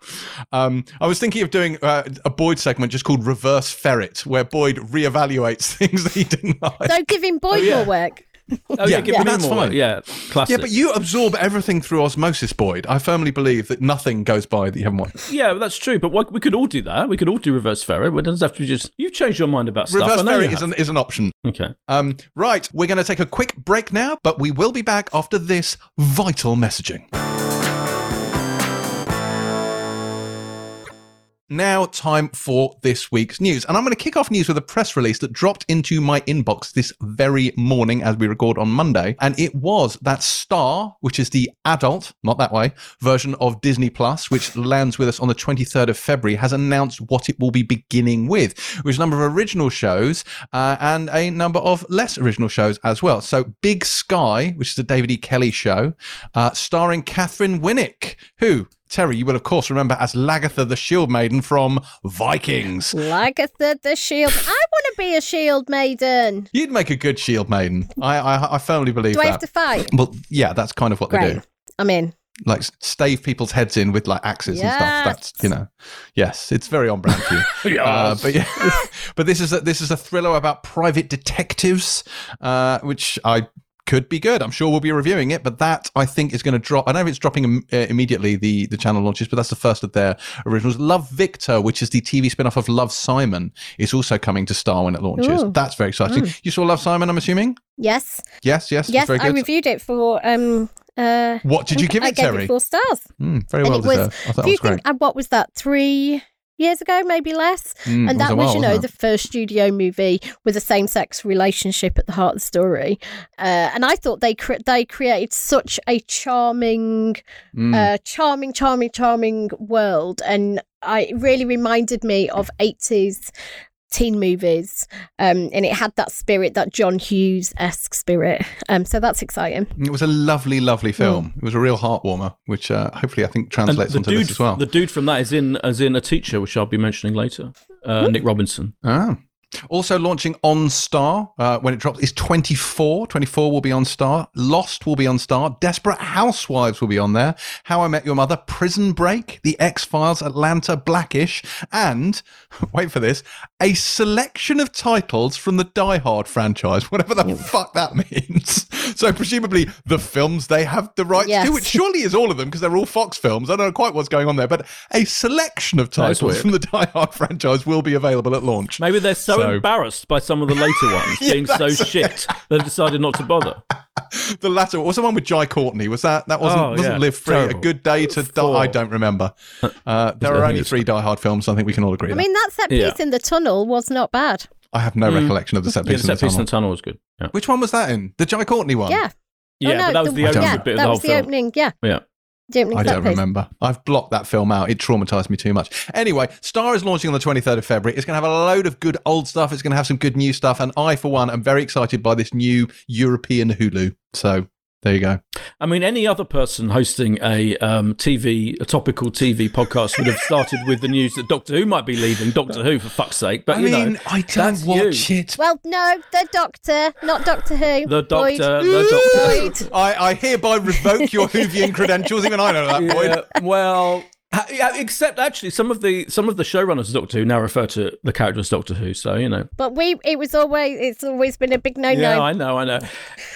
Um, I was thinking of doing uh, a Boyd segment just called Reverse Ferret, where Boyd reevaluates things that he didn't like. so him Boyd yeah. more work. Oh, Yeah, yeah, that's fine. Yeah, classic. yeah, but you absorb everything through osmosis, Boyd. I firmly believe that nothing goes by that you haven't watched. Yeah, that's true. But what, we could all do that. We could all do reverse ferret. It doesn't have to be just. You've changed your mind about stuff. Reverse know Ferret you is an, is an option. Okay. Um, right, we're going to take a quick break now, but we will be back after this vital messaging. Now, time for this week's news. And I'm going to kick off news with a press release that dropped into my inbox this very morning as we record on Monday. And it was that Star, which is the adult, not that way, version of Disney Plus, which lands with us on the 23rd of February, has announced what it will be beginning with, which is a number of original shows uh, and a number of less original shows as well. So, Big Sky, which is a David E. Kelley show, uh, starring Katheryn Winnick, who Terry, you will of course remember as Lagertha the Shield Maiden from Vikings. Lagertha the Shield. I want to be a Shield maiden. You'd make a good Shield Maiden. I I, I firmly believe Do I that. have to fight? Well, yeah, that's kind of what they do. I'm in. Like stave people's heads in with like axes and stuff. That's you know, yes, it's very on brand for you. Uh, but yeah, but this is a, this is a thriller about private detectives, uh, which I could be good. I'm sure we'll be reviewing it, but that I think is going to drop. I don't know if it's dropping um, uh, immediately the the channel launches, but that's the first of their originals. Love Victor, which is the TV spin-off of Love Simon, is also coming to Star when it launches. Ooh. That's very exciting. You saw Love Simon, I'm assuming. Yes, Yes, yes, yes, I reviewed it for. um uh what did you give I it, gave Terry? it four stars. Mm, very And well it was- deserved. I thought Do you think? uh, what was that? Three years ago, maybe less. Mm, and that was, while, you know, the first studio movie with a same-sex relationship at the heart of the story. Uh, and I thought they cre- they created such a charming, Mm. uh, charming, charming, charming world, and I it really reminded me of eighties teen movies, um, and it had that spirit, that John Hughes esque spirit. Um, so that's exciting. It was a lovely, lovely film. It was a real heart warmer, which uh, hopefully I think translates the onto dude, this as well. the dude from that is in as in a teacher, which I'll be mentioning later. Uh, Nick Robinson. Ah. Also launching on Star uh, when it drops is 24. 24 will be on Star. Lost will be on Star. Desperate Housewives will be on there. How I Met Your Mother, Prison Break, The X Files, Atlanta, Blackish, and wait for this, a selection of titles from the Die Hard franchise, whatever the fuck that means. So presumably the films they have the rights Yes. to, which surely is all of them because they're all Fox films. I don't know quite what's going on there, but a selection of titles from the Die Hard franchise will be available at launch. Maybe they're so, So- embarrassed by some of the later ones being so shit they've decided not to bother. The latter what was the one with Jai Courtney. Was that that wasn't Oh, wasn't yeah. Live Free? Terrible. A Good Day to Die. I don't remember. Uh, there are only three Die Hard films. I think we can all agree. I on mean, that set piece Yeah. in the tunnel was not bad. I have no recollection of the set Yeah, piece. the in the piece in tunnel. the tunnel was good. Yeah, Which one was that in? The Jai Courtney one. Yeah. yeah oh, no, but that was the, I don't opening yeah, bit of the whole was the film. opening. Yeah, Yeah. I don't remember. I've blocked that film out. It traumatized me too much. Anyway, Star is launching on the 23rd of February. It's going to have a load of good old stuff. It's going to have some good new stuff. And I, for one, am very excited by this new European Hulu. So there you go. I mean, any other person hosting a um, TV, a topical TV podcast would have started with the news that Doctor Who might be leaving Doctor Who for fuck's sake. But I you mean, know, I don't watch you. it. Well, no, the Doctor, not Doctor Who. The Boyd. Doctor, the Doctor. I, I hereby revoke your Whovian credentials. Even I know that, Boyd. Yeah, well, ha- yeah, except actually, some of the some of the showrunners of Doctor Who now refer to the character as Doctor Who. So you know, But we, it was always, it's always been a big no-no. yeah, I know, I know.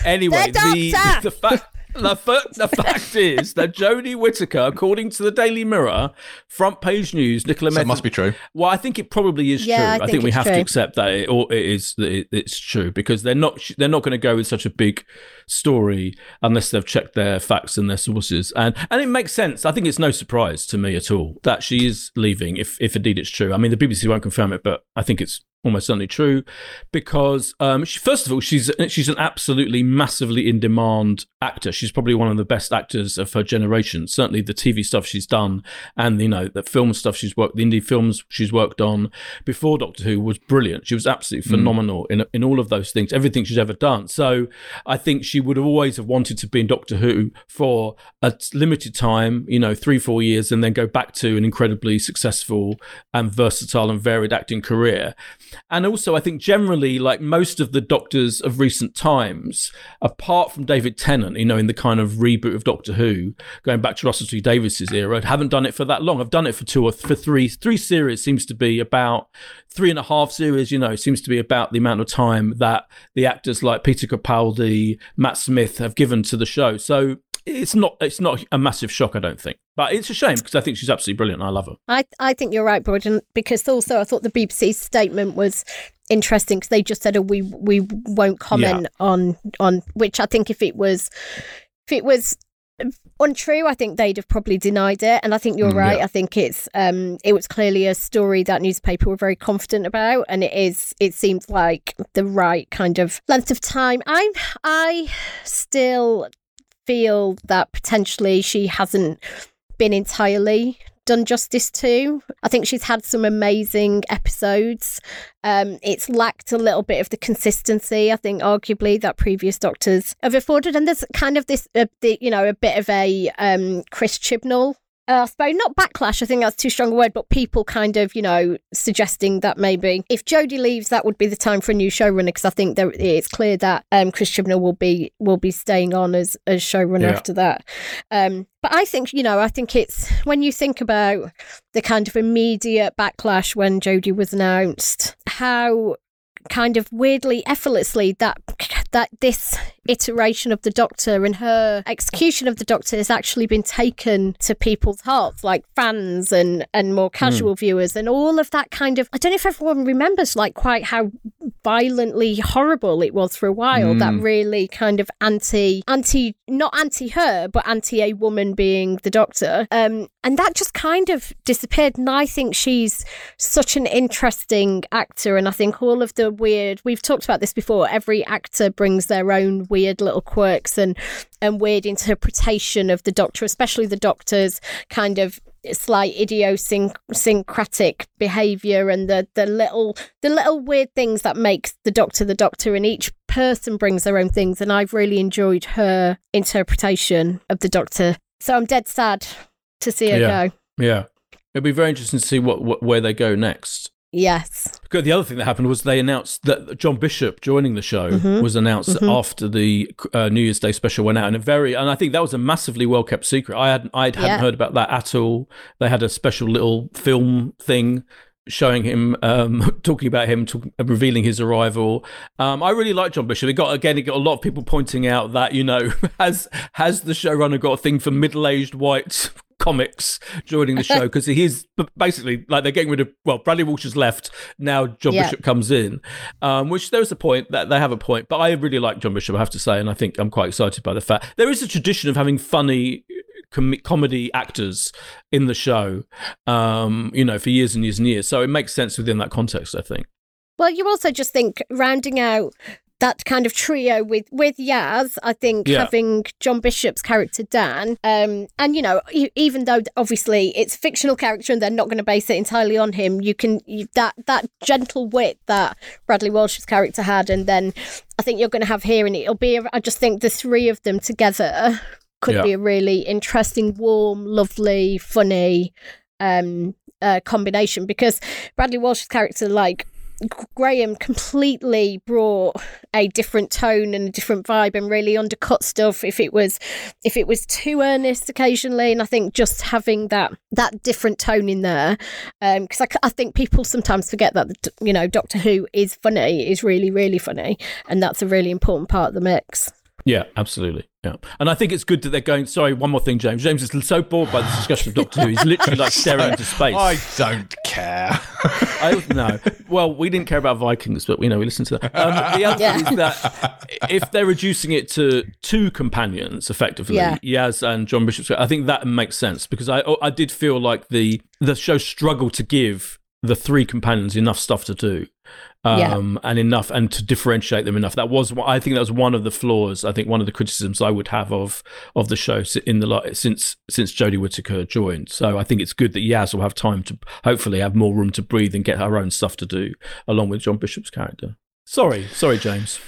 Anyway, The the the fact. The, fa- the fact is that Jodie Whittaker, according to the Daily Mirror, front page news, Nicola So it must be true. Well, I think it probably is Yeah, true. I I, think, think we have true. to accept that it, or it is that it, it's true because they're not they're not going to go with such a big story unless they've checked their facts and their sources. And and it makes sense. I think it's no surprise to me at all that she is leaving if if indeed it's true. I mean, the BBC won't confirm it, but I think it's almost certainly true because um, she, first of all she's she's an absolutely massively in demand actor she's probably one of the best actors of her generation certainly the tv stuff she's done and you know the film stuff she's worked the indie films she's worked on before doctor who was brilliant she was absolutely phenomenal in in all of those things everything she's ever done so i think she would have always have wanted to be in doctor who for a limited time you know three four years and then go back to an incredibly successful and versatile and varied acting career and also, I think generally, like most of the doctors of recent times, apart from David Tennant, you know, in the kind of reboot of Doctor Who, going back to Russell T Davies's era, haven't done it for that long. I've done it for two or for three. Three series seems to be about three and a half series. You know, seems to be about the amount of time that the actors like Peter Capaldi, Smith have given to the show. So it's not it's not a massive shock, I don't think. But it's a shame because I think she's absolutely brilliant. and I love her. I, I think you're right, Boyd, because also I thought the BBC's statement was interesting because they just said, "Oh, we we won't comment on on," which I think if it was if it was untrue, I think they'd have probably denied it. And I think you're Mm, right. yeah. I think it's um it was clearly a story that newspaper were very confident about, and it is. It seems like the right kind of length of time. I'm I still feel that potentially she hasn't been entirely done justice to. I think she's had some amazing episodes. Um, it's lacked a little bit of the consistency. I think arguably that previous doctors have afforded, and there's kind of this, uh, the, you know, a bit of a um, Chris Chibnall. Uh, I suppose not backlash. I think that's too strong a word, but people kind of, you know, suggesting that maybe if Jodie leaves, that would be the time for a new showrunner. Because I think there, it's clear that um, Chris Chibnall will be will be staying on as as showrunner Yeah. after that. Um, but I think, you know, I think it's when you think about the kind of immediate backlash when Jodie was announced, how kind of weirdly, effortlessly that that this iteration of the Doctor and her execution of the Doctor has actually been taken to people's hearts, like fans and and more casual mm. viewers, and all of that kind of. I don't know if everyone remembers like quite how violently horrible it was for a while. Mm. That hmm. really kind of anti anti not anti her, but anti a woman being the Doctor. Um, and that just kind of disappeared. And I think she's such an interesting actor, and I think all of the weird. We've talked about this before. Every actor brings their own weird little quirks and and weird interpretation of the Doctor, especially the Doctor's kind of slight idiosyncratic behavior and the the little the little weird things that makes the doctor the doctor and each person brings their own things. And I've really enjoyed her interpretation of the doctor. So I'm dead sad to see her yeah. go. Yeah. It'll be very interesting to see what, what where they go next Yes. Because the other thing that happened was they announced that John Bishop joining the show mm-hmm. was announced mm-hmm. after the uh, New Year's Day special went out, and a very and I think that was a massively well kept secret. I hadn't I hadn't yeah. heard about that at all. They had a special little film thing showing him um, talking about him talk, revealing his arrival um, i really like john bishop it got again it got a lot of people pointing out that you know has has the showrunner got a thing for middle-aged white comics joining the show because he's basically like they're getting rid of well Bradley Walsh has left now John yeah. Bishop comes in um, which there's a point that they have a point but I really like John Bishop I have to say and I think I'm quite excited by the fact there is a tradition of having funny com- comedy actors in the show um, you know for years and years and years so it makes sense within that context I think well, you also just think rounding out that kind of trio with with Yaz. I think yeah. having John Bishop's character Dan, um, and you know, even though obviously it's a fictional character and they're not going to base it entirely on him, you can you, that that gentle wit that Bradley Walsh's character had, and then I think you're going to have here, and it'll be. I just think the three of them together could yeah. be a really interesting, warm, lovely, funny um, uh, combination because Bradley Walsh's character, like Graham completely brought a different tone and a different vibe and really undercut stuff if it was if it was too earnest occasionally and I think just having that that different tone in there because um, I, I think people sometimes forget that you know Doctor Who is funny is really really funny and that's a really important part of the mix. Yeah, absolutely. Yeah, and I think it's good that they're going. Sorry, one more thing, James. James is so bored by this discussion of Doctor Who. He's literally like staring into space. I don't care. I no. Well, we didn't care about Vikings, but you know we listened to that. Um, the other yeah. thing is that if they're reducing it to two companions, effectively, yeah. Yaz and John Bishop, I think that makes sense because I I did feel like the the show struggled to give the three companions enough stuff to do um, yeah. and enough and to differentiate them enough. That was I think that was one of the flaws. I think one of the criticisms I would have of of the show in the since since Jodie Whittaker joined. So I think it's good that Yaz will have time to hopefully have more room to breathe and get her own stuff to do along with John Bishop's character. Sorry, sorry, James.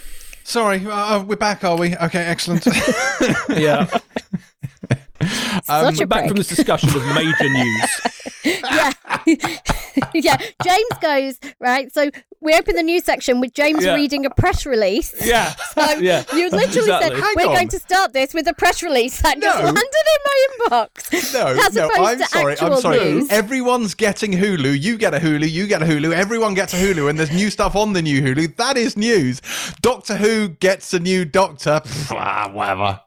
Sorry, uh, we're back, are we? Okay, excellent. yeah. Um, back from this discussion of major news. yeah. yeah. James goes, right? So we open the news section with James yeah. reading a press release. Yeah. So yeah. you literally exactly. said, We're on. going to start this with a press release that no. just landed in my inbox. No, no, I'm sorry. I'm sorry. News. Everyone's getting Hulu. You get a Hulu, you get a Hulu, everyone gets a Hulu, and there's new stuff on the new Hulu. That is news. Doctor Who gets a new doctor. ah, whatever.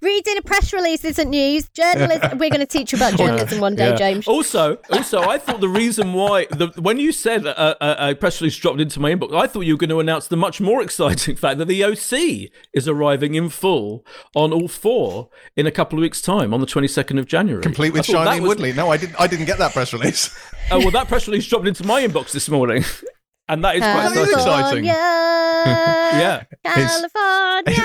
Reading a press release isn't news. Journalism. we're going to teach you about journalism one day, yeah. James. Also, also, I thought the reason why the, when you said a, a, a, press release dropped into my inbox, I thought you were going to announce the much more exciting fact that the OC is arriving in full on all four in a couple of weeks' time on the twenty second of January. Complete with Shailene was... Woodley. No, I didn't. I didn't get that press release. oh well, that press release dropped into my inbox this morning. And that is quite exciting. yeah. California.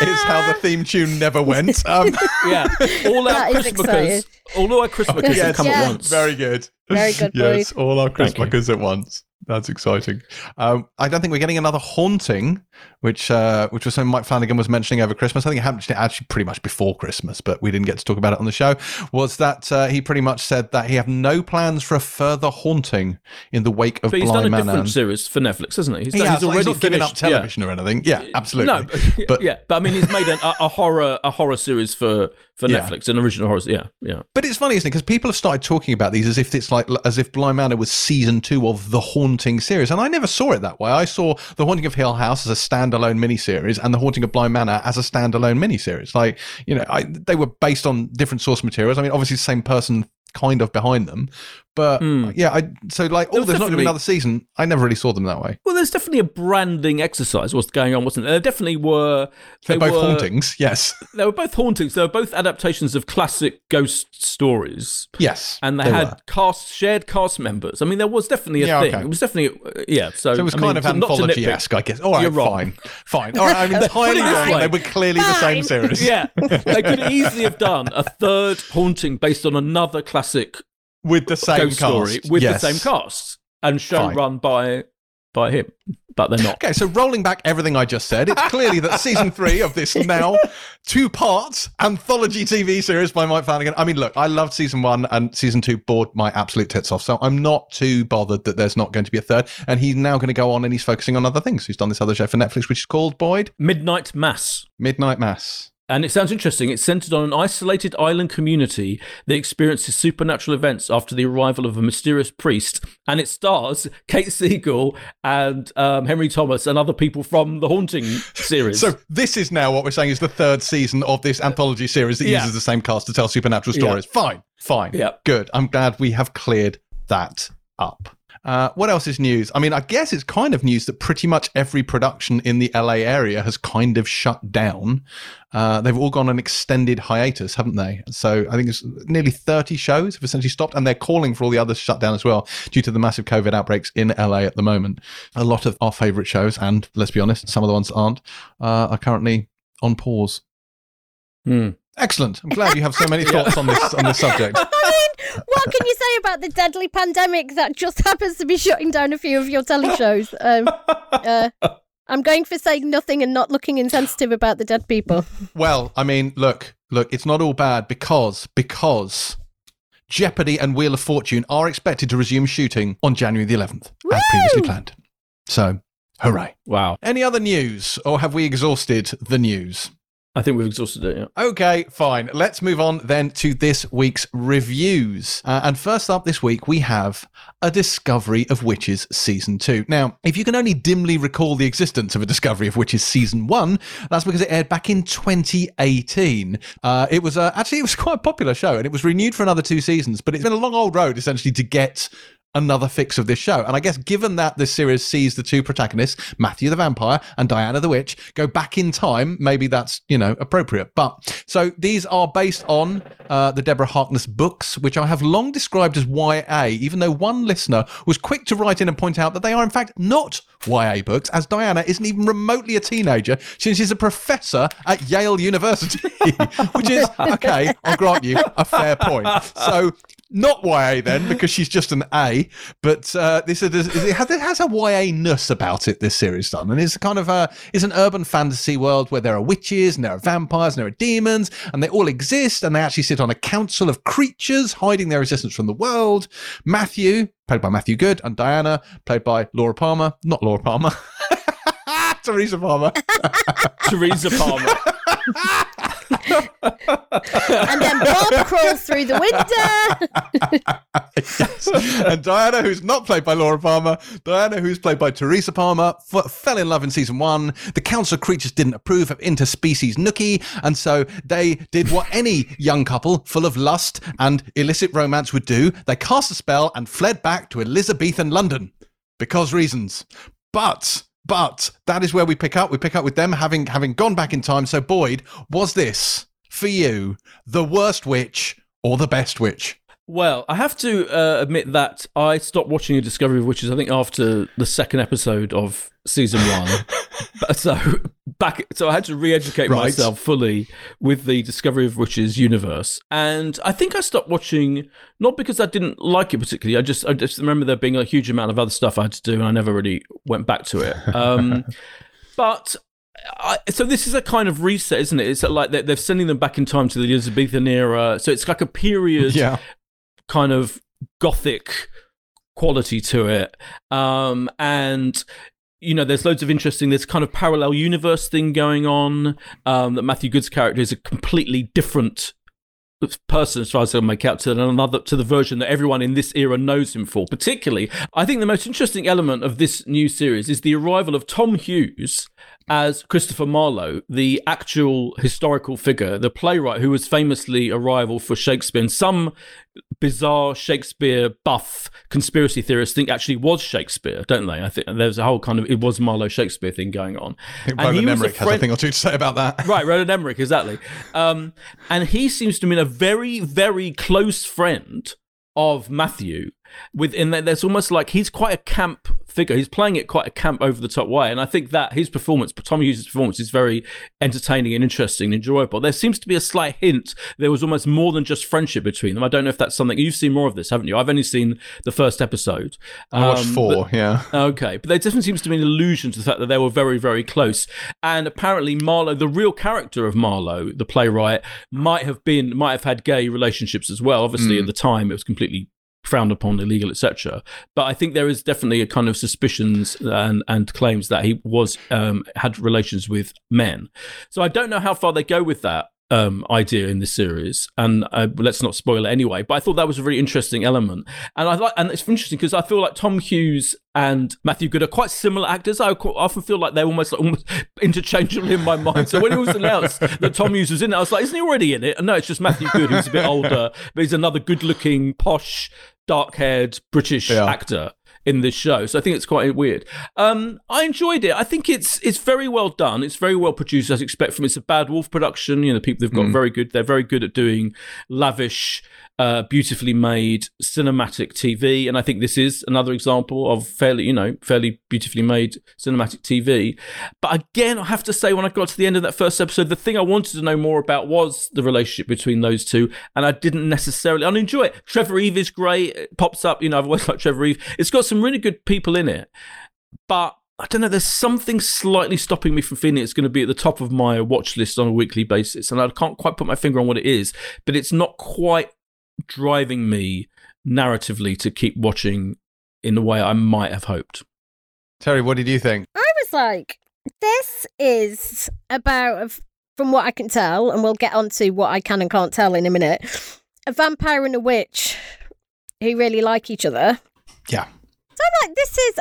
It's, how the theme tune never went. Um, yeah. All our Christmas, all our Christmas yes, come at once. Very good. Very good. yes, all our Christmas at once. That's exciting. Um, I don't think we're getting another haunting, which uh, which was something Mike Flanagan was mentioning over Christmas. I think it happened actually pretty much before Christmas, but we didn't get to talk about it on the show. Was that uh, he pretty much said that he have no plans for a further haunting in the wake of but he's Bly done a Manor. different series for Netflix, hasn't he? He's, he done, he's already he's given up television yeah. or anything. Yeah, absolutely. No, but yeah, but I mean, he's made an, a, a, horror a horror series for for yeah. Netflix, an original horror. Yeah, yeah. But it's funny, isn't it? Because people have started talking about these as if it's like as if Bly Manor was season two of The Haunting series. And I never saw it that way. I saw The Haunting of Hill House as a standalone miniseries and The Haunting of Bly Manor as a standalone miniseries. Like, you know, I, they were based on different source materials. I mean, obviously, the same person kind of behind them. But Hmm. yeah, I so like, oh, there's not going to be another season. I never really saw them that way. Well, there's definitely a branding exercise was going on, wasn't there? There definitely were. They're they both were, hauntings, yes, They were both hauntings. They were both adaptations of classic ghost stories. yes, and they, they had were. cast shared cast members. I mean, there was definitely a Yeah, thing. okay. It was definitely uh, yeah. So, So it was I mean, kind of not to nitpick. anthology-esque, I guess. All right, You're wrong. fine, fine. All right, I'm entirely wrong. They were clearly the same series. Yeah, they could easily have done a third haunting based on another classic with the same ghost cast. story with Yes. the same cast and show Fine. run by by him, but they're not. Okay, so rolling back everything I just said, it's clearly that season three of this now two parts anthology TV series by Mike Flanagan. I mean, look, I loved season one and season two bored my absolute tits off. So I'm not too bothered that there's not going to be a third. And he's now going to go on and he's focusing on other things. He's done this other show for Netflix, which is called Boyd Midnight Mass. Midnight Mass. And it sounds interesting. It's centered on an isolated island community that experiences supernatural events after the arrival of a mysterious priest. And it stars Kate Siegel and um, Henry Thomas and other people from the Haunting series. So this is now what we're saying is the third season of this anthology series that Yeah. uses the same cast to tell supernatural Yeah. stories. Fine, fine. Yeah. Good. I'm glad we have cleared that up. Uh, what else is news? I mean, I guess it's kind of news that pretty much every production in the LA area has kind of shut down. Uh, they've all gone on extended hiatus, haven't they? So I think it's nearly 30 shows have essentially stopped, and they're calling for all the others to shut down as well due to the massive COVID outbreaks in LA at the moment. A lot of our favourite shows, and let's be honest, some of the ones that aren't, uh, are currently on pause. Hmm. Excellent. I'm glad you have so many thoughts on this on this subject. I mean, what can you say about the deadly pandemic that just happens to be shutting down a few of your telly shows? Um, uh, I'm going for saying nothing and not looking insensitive about the dead people. Well, I mean, look, look, it's not all bad because because Jeopardy and Wheel of Fortune are expected to resume shooting on January the 11th, as previously planned. So, hooray! Wow. Any other news, or have we exhausted the news? I think we've exhausted it. Yeah. Okay, fine. Let's move on then to this week's reviews. Uh, and first up this week, we have A Discovery of Witches Season 2. Now, if you can only dimly recall the existence of A Discovery of Witches Season 1, that's because it aired back in 2018. Uh, it was uh, actually, it was quite a popular show and it was renewed for another two seasons, but it's been a long old road essentially to get another fix of this show. And I guess given that this series sees the two protagonists, Matthew the vampire and Diana the witch, go back in time, maybe that's, you know, appropriate. But so these are based on uh, the Deborah Harkness books, which I have long described as YA, even though one listener was quick to write in and point out that they are in fact not YA books, as Diana isn't even remotely a teenager since she's a professor at Yale University, which is, okay, I'll grant you, a fair point. So not YA then, because she's just an A, but uh, this is, it has, it has a YA ness about it. This series done, and it's kind of a it's an urban fantasy world where there are witches and there are vampires and there are demons, and they all exist, and they actually sit on a council of creatures hiding their existence from the world. Matthew, played by Matthew Goode, and Diana, played by Laura Palmer, not Laura Palmer. Teresa Palmer. Teresa Palmer. And then Bob crawls through the window. yes. And Diana, who's not played by Laura Palmer, Diana, who's played by Teresa Palmer, f- fell in love in season one. The Council Creatures didn't approve of interspecies nookie, and so they did what any young couple full of lust and illicit romance would do. They cast a spell and fled back to Elizabethan London because reasons. But but that is where we pick up. We pick up with them having having gone back in time. So Boyd, was this for you the worst witch or the best witch? Well, I have to uh, admit that I stopped watching A Discovery of Witches. I think after the second episode of season one. So back, so I had to re-educate Right. myself fully with the Discovery of Witches universe, and I think I stopped watching not because I didn't like it particularly. I just I just remember there being a huge amount of other stuff I had to do, and I never really went back to it. Um, but I, so this is a kind of reset, isn't it? It's like they're, they're sending them back in time to the Elizabethan era. So it's like a period Yeah. kind of gothic quality to it. Um, and you know, there's loads of interesting. There's kind of parallel universe thing going on. Um, that Matthew Goode's character is a completely different person as far as I make out to another to the version that everyone in this era knows him for. Particularly, I think the most interesting element of this new series is the arrival of Tom Hughes as Christopher Marlowe, the actual historical figure, the playwright who was famously a rival for Shakespeare. And some bizarre Shakespeare buff conspiracy theorists think actually was Shakespeare, don't they? I think there's a whole kind of it was Marlowe Shakespeare thing going on. and Roland Emmerich friend- has a thing or two to say about that. Right, Roland Emmerich, exactly. Um, and he seems to be a very, very close friend of Matthew within that there's almost like he's quite a camp figure. He's playing it quite a camp over the top way. And i think that his performance tom hughes' performance is very entertaining and interesting and enjoyable. There seems to be a slight hint there was almost more than just friendship between them. I don't know if that's something you've seen more of this haven't you? I've only seen the first episode. I watched um, four but, yeah. Okay but there definitely seems to be an allusion to the fact that they were very very close. And apparently marlowe the real character of marlowe the playwright might have been might have had gay relationships as well. Obviously mm. at the time it was completely frowned upon, illegal, etc. But I think there is definitely a kind of suspicions and, and claims that he was um, had relations with men. So I don't know how far they go with that um, idea in this series, and uh, let's not spoil it anyway. But I thought that was a really interesting element, and I like, and it's interesting because I feel like Tom Hughes and Matthew Goode are quite similar actors. I often feel like they're almost like, almost in my mind. So when it was announced that Tom Hughes was in it, I was like, isn't he already in it? And no, it's just Matthew Goode who's a bit older, but he's another good-looking, posh dark haired British yeah. actor in this show. So I think it's quite weird. Um, I enjoyed it. I think it's it's very well done. It's very well produced as expect from. It's a Bad Wolf production. You know, people they've got mm. very good. They're very good at doing lavish uh, beautifully made cinematic TV, and I think this is another example of fairly, you know, fairly beautifully made cinematic TV. But again, I have to say, when I got to the end of that first episode, the thing I wanted to know more about was the relationship between those two, and I didn't necessarily. I enjoy it. Trevor Eve is great. It pops up, you know, I've always liked Trevor Eve. It's got some really good people in it, but I don't know. There's something slightly stopping me from feeling it's going to be at the top of my watch list on a weekly basis, and I can't quite put my finger on what it is. But it's not quite driving me narratively to keep watching in the way I might have hoped. Terry, what did you think? I was like, this is about, from what I can tell, and we'll get on to what I can and can't tell in a minute, a vampire and a witch who really like each other. Yeah. So I'm like, this is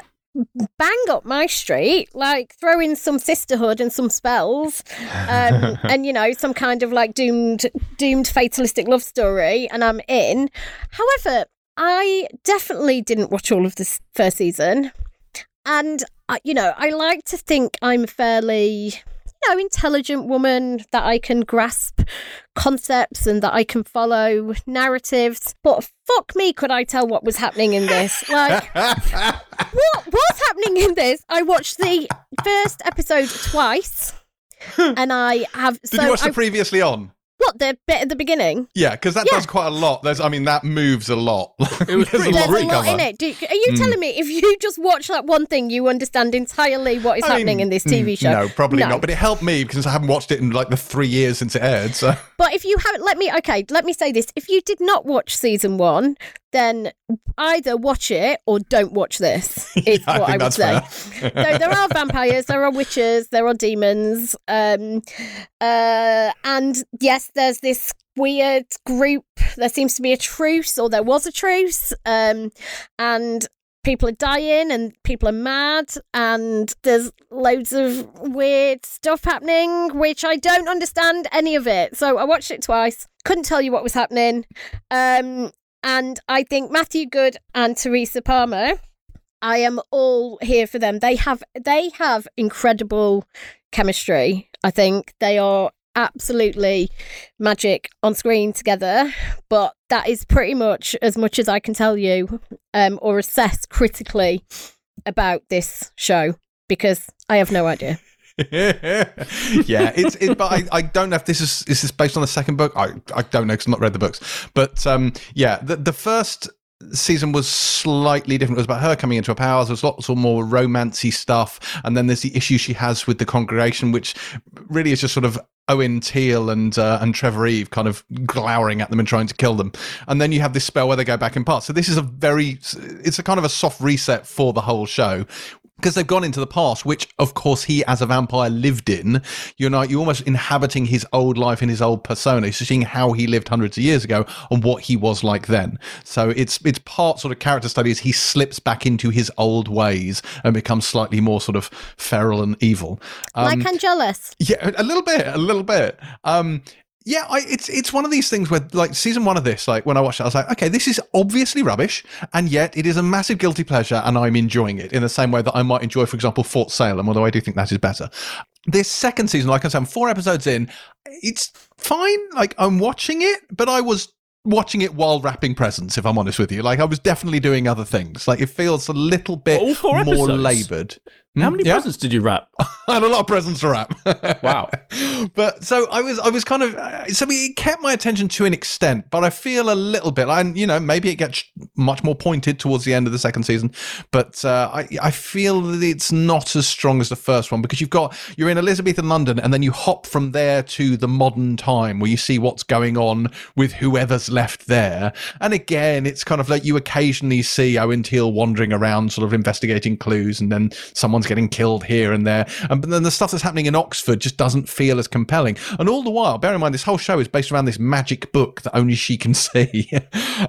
bang up my street, like throw in some sisterhood and some spells, um, and you know some kind of like doomed doomed fatalistic love story, and I'm in. However, I definitely didn't watch all of this first season, and I, you know I like to think I'm fairly you know, intelligent woman that I can grasp concepts and that I can follow narratives. But fuck me, could I tell what was happening in this? Like, what was happening in this? I watched the first episode twice. Hmm. and I have. Did you watch the previously on? What the bit at the beginning? Yeah, because that yeah. does quite a lot. There's, I mean, that moves a lot. It was There's a lot in it. Do, are you mm. telling me if you just watch that one thing, you understand entirely what is I happening mean, in this TV mm, show? No, probably no. not. But it helped me because I haven't watched it in like the three years since it aired. So, but if you haven't, let me okay, let me say this: if you did not watch season one, then either watch it or don't watch this. Is yeah, what I, I would say. so there are vampires, there are witches, there are demons, um, uh, and yes, there's this weird group. There seems to be a truce, or there was a truce, um, and people are dying and people are mad and there's loads of weird stuff happening which I don't understand any of it. So I watched it twice. Couldn't tell you what was happening. Um and I think Matthew Goode and Teresa Palmer, I am all here for them. They have they have incredible chemistry. I think they are absolutely magic on screen together. But that is pretty much as much as I can tell you um, or assess critically about this show because I have no idea. yeah, it's it, but I, I don't know if this is this is based on the second book. I, I don't know because I've not read the books. But um, yeah, the the first season was slightly different. It was about her coming into her powers. There's lots of more romancy stuff, and then there's the issue she has with the congregation, which really is just sort of Owen Teale and uh, and Trevor Eve kind of glowering at them and trying to kill them. And then you have this spell where they go back in parts. So this is a very it's a kind of a soft reset for the whole show because they've gone into the past, which of course he as a vampire lived in. You're not, you're almost inhabiting his old life in his old persona, so seeing how he lived hundreds of years ago and what he was like then. So it's it's part sort of character studies. He slips back into his old ways and becomes slightly more sort of feral and evil. Um, like Angelus. yeah, a little bit, a little bit. Um, yeah, I, it's it's one of these things where, like, season one of this, like when I watched it, I was like, okay, this is obviously rubbish, and yet it is a massive guilty pleasure, and I'm enjoying it in the same way that I might enjoy, for example, Fort Salem, although I do think that is better. This second season, like I said, I'm four episodes in, it's fine. Like I'm watching it, but I was watching it while wrapping presents. If I'm honest with you, like I was definitely doing other things. Like it feels a little bit more episodes? laboured. How many Yeah. presents did you wrap? I had a lot of presents to wrap. Wow. but so I was, I was kind of, uh, so it kept my attention to an extent, but I feel a little bit, and you know, maybe it gets much more pointed towards the end of the second season, but uh, I, I feel that it's not as strong as the first one because you've got, you're in Elizabethan London and then you hop from there to the modern time where you see what's going on with whoever's left there. And again, it's kind of like you occasionally see Owen Teale wandering around, sort of investigating clues, and then someone's getting killed here and there. And then the stuff that's happening in Oxford just doesn't feel as compelling. And all the while, bear in mind, this whole show is based around this magic book that only she can see.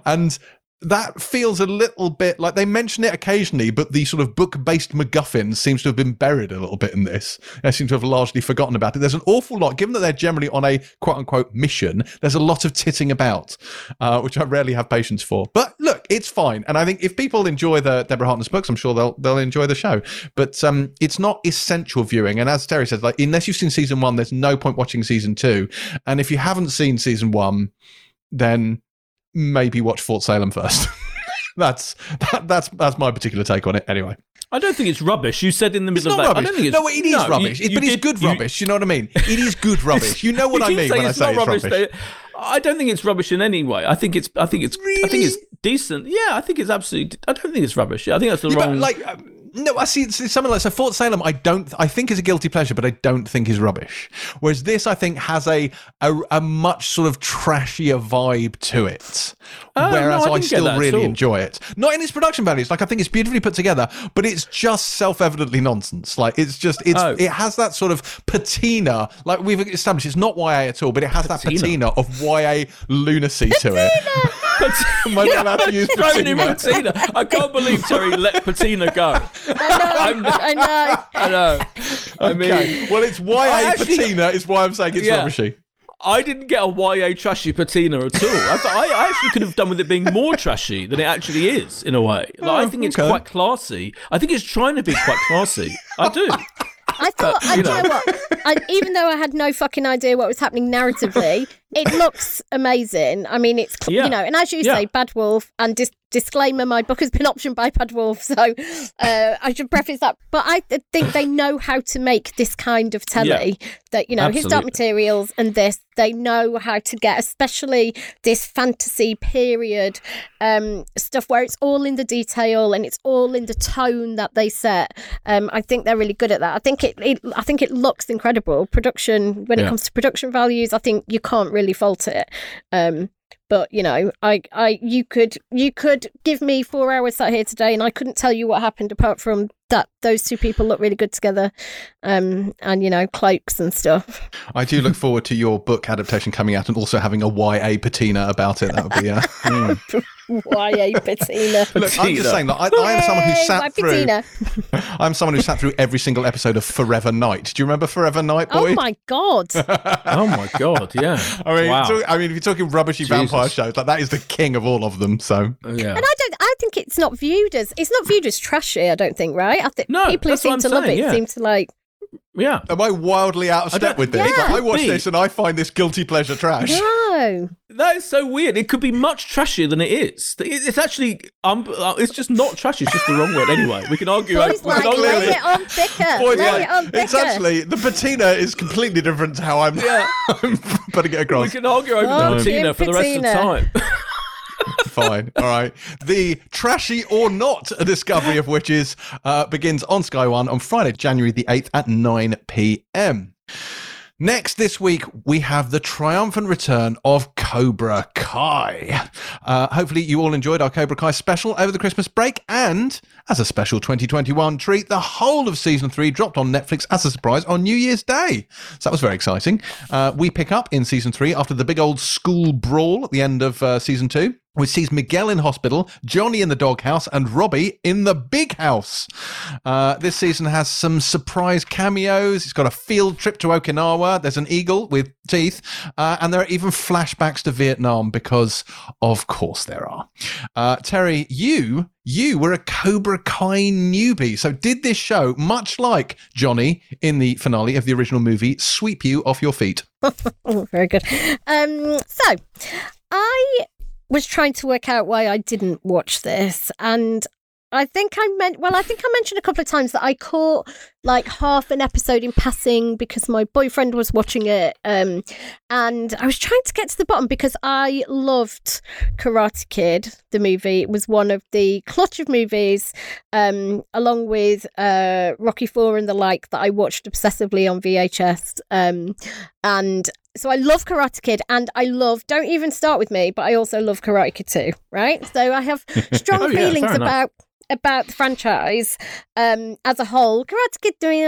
and that feels a little bit like they mention it occasionally, but the sort of book based MacGuffin seems to have been buried a little bit in this. I seem to have largely forgotten about it. There's an awful lot, given that they're generally on a quote unquote mission, there's a lot of titting about, uh, which I rarely have patience for. But look, it's fine. And I think if people enjoy the Deborah Harkness books, I'm sure they'll they'll enjoy the show. But um, it's not essential viewing. And as Terry says, like unless you've seen season one, there's no point watching season two. And if you haven't seen season one, then maybe watch Fort Salem first. that's that, that's that's my particular take on it. Anyway, I don't think it's rubbish. You said in the middle of that. rubbish. I don't think it's no, it is no, you- rubbish, you but it's good you- rubbish. You know what I mean? It is good rubbish. You know what I mean when I say not it's rubbish. rubbish. I don't think it's rubbish in any way. I think it's. I think it's. I think it's decent. Yeah, I think it's absolutely. I don't think it's rubbish. I think that's the Yeah, wrong. like um, no, I see it's something like so. Fort Salem, I don't. I think is a guilty pleasure, but I don't think is rubbish. Whereas this, I think, has a a, a much sort of trashier vibe to it. Oh, Whereas no, I I, still really enjoy it. Not in its production values. Like I think it's beautifully put together, but it's just self-evidently nonsense. Like it's just it's Oh. it has that sort of patina. Like we've established, it's not YA at all, but it has that Patina. patina of YA lunacy to it. Am I not allowed to use in patina? patina. I can't believe Terry let patina go. I know. I know. I know. I mean, Okay. Well, it's YA I actually- patina is why I'm saying it's Yeah. rubbishy. I didn't get a YA trashy patina at all. I, thought, I I actually could have done with it being more trashy than it actually is, in a way. Like, I Oh, think it's okay. quite classy. I think it's trying to be quite classy. I do. I thought, I you do you know know. what? I, even though I had no fucking idea what was happening narratively, it looks amazing. I mean, it's Yeah. you know, and as you Yeah. say, Bad Wolf. And dis- disclaimer: my book has been optioned by Bad Wolf, so uh, I should preface that. But I th- think they know how to make this kind of telly. That you know, his Dark Materials and this, they know how to get, especially this fantasy period um, stuff where it's all in the detail and it's all in the tone that they set. Um, I think they're really good at that. I think it, it I think it looks incredible. Production when it comes to production values, I think you can't really fault it. Um, but you know, I, I, you could, you could give me four hours sat here today, and I couldn't tell you what happened apart from that those two people look really good together, um, and you know, cloaks and stuff. I do look forward to your book adaptation coming out and also having a YA patina about it. That would be. Uh, YA patina. look, I'm just saying that I, I am someone who sat my through. patina. I'm someone who sat through every single episode of Forever Knight. Do you remember Forever Knight, boy? Oh my god! Oh my god! Yeah. I mean, wow. talk- I mean, if you're talking rubbishy vampire shows, like that is the king of all of them. So yeah. And I don't. I think it's not viewed as it's not viewed as trashy. I don't think. Right? I think No, people who that's what seem I'm to love it yeah. seem to like. Yeah. am I wildly out of step with this? Yeah. Like, I watch this and I find this guilty pleasure trash. No. That is so weird. It could be much trashier than it is. It's actually, um, uh, it's just not trashy. It's just the wrong word. Anyway, we can argue. Boys we like can argue lay it on thicker. Boy, lay like, it on thicker. it's actually the patina is completely different to how I'm, Yeah. I'm putting it We can argue over Oh, the patina Jim for the rest of the time. Fine. All right. The trashy or not discovery of witches uh, begins on Sky One on Friday, January the 8th at 9 p.m. Next this week, we have the triumphant return of Cobra Kai. Uh, hopefully, you all enjoyed our Cobra Kai special over the Christmas break. And as a special 2021 treat, the whole of season three dropped on Netflix as a surprise on New Year's Day. So that was very exciting. Uh, we pick up in season three after the big old school brawl at the end of uh, season two which sees Miguel in hospital, Johnny in the doghouse, and Robbie in the big house. Uh, this season has some surprise cameos. It's got a field trip to Okinawa. There's an eagle with teeth, uh, and there are even flashbacks to Vietnam because, of course, there are. Uh, Terry, you you were a Cobra Kai newbie. So did this show, much like Johnny in the finale of the original movie, sweep you off your feet? very good. Um, so I was trying to work out why I didn't watch this, and I think I meant well, I think I mentioned a couple of times that I caught like half an episode in passing because my boyfriend was watching it. Um, and I was trying to get to the bottom because I loved Karate Kid, the movie. It was one of the clutch of movies, um, along with uh, Rocky Four and the like that I watched obsessively on VHS. Um, and so I love Karate Kid and I love Don't Even Start With Me, but I also love Karate Kid too, right? So I have strong oh, yeah, feelings about about the franchise um as a whole. Karate Kid doing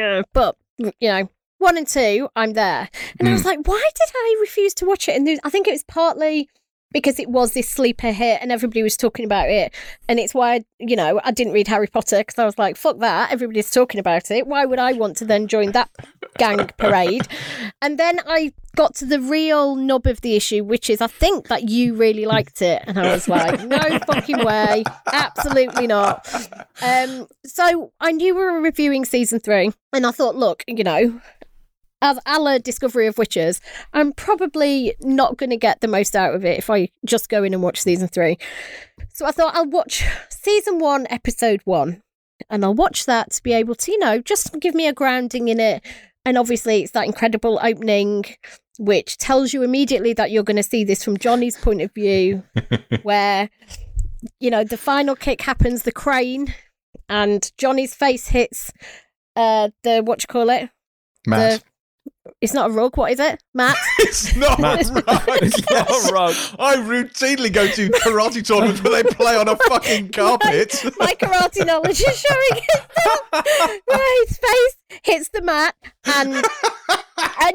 um, but you know, one and two, I'm there. And mm. I was hmm. like, why did I refuse to watch it? And I think it was partly because it was this sleeper hit and everybody was talking about it. And it's why, you know, I didn't read Harry Potter because I was like, fuck that. Everybody's talking about it. Why would I want to then join that gang parade? And then I got to the real nub of the issue, which is I think that you really liked it. And I was like, no fucking way. Absolutely not. Um, so I knew we were reviewing season three. And I thought, look, you know, as a la Discovery of Witches, I'm probably not going to get the most out of it if I just go in and watch season three. So I thought I'll watch season one, episode one, and I'll watch that to be able to, you know, just give me a grounding in it. And obviously, it's that incredible opening, which tells you immediately that you're going to see this from Johnny's point of view, where, you know, the final kick happens, the crane, and Johnny's face hits uh the what you call it? mat. The, it's not a rug. What is it, Matt? it's not Matt. a rug. it's not a rug. I routinely go to karate tournaments where they play on a fucking carpet. My, my karate knowledge is showing it. right, face hits the mat, and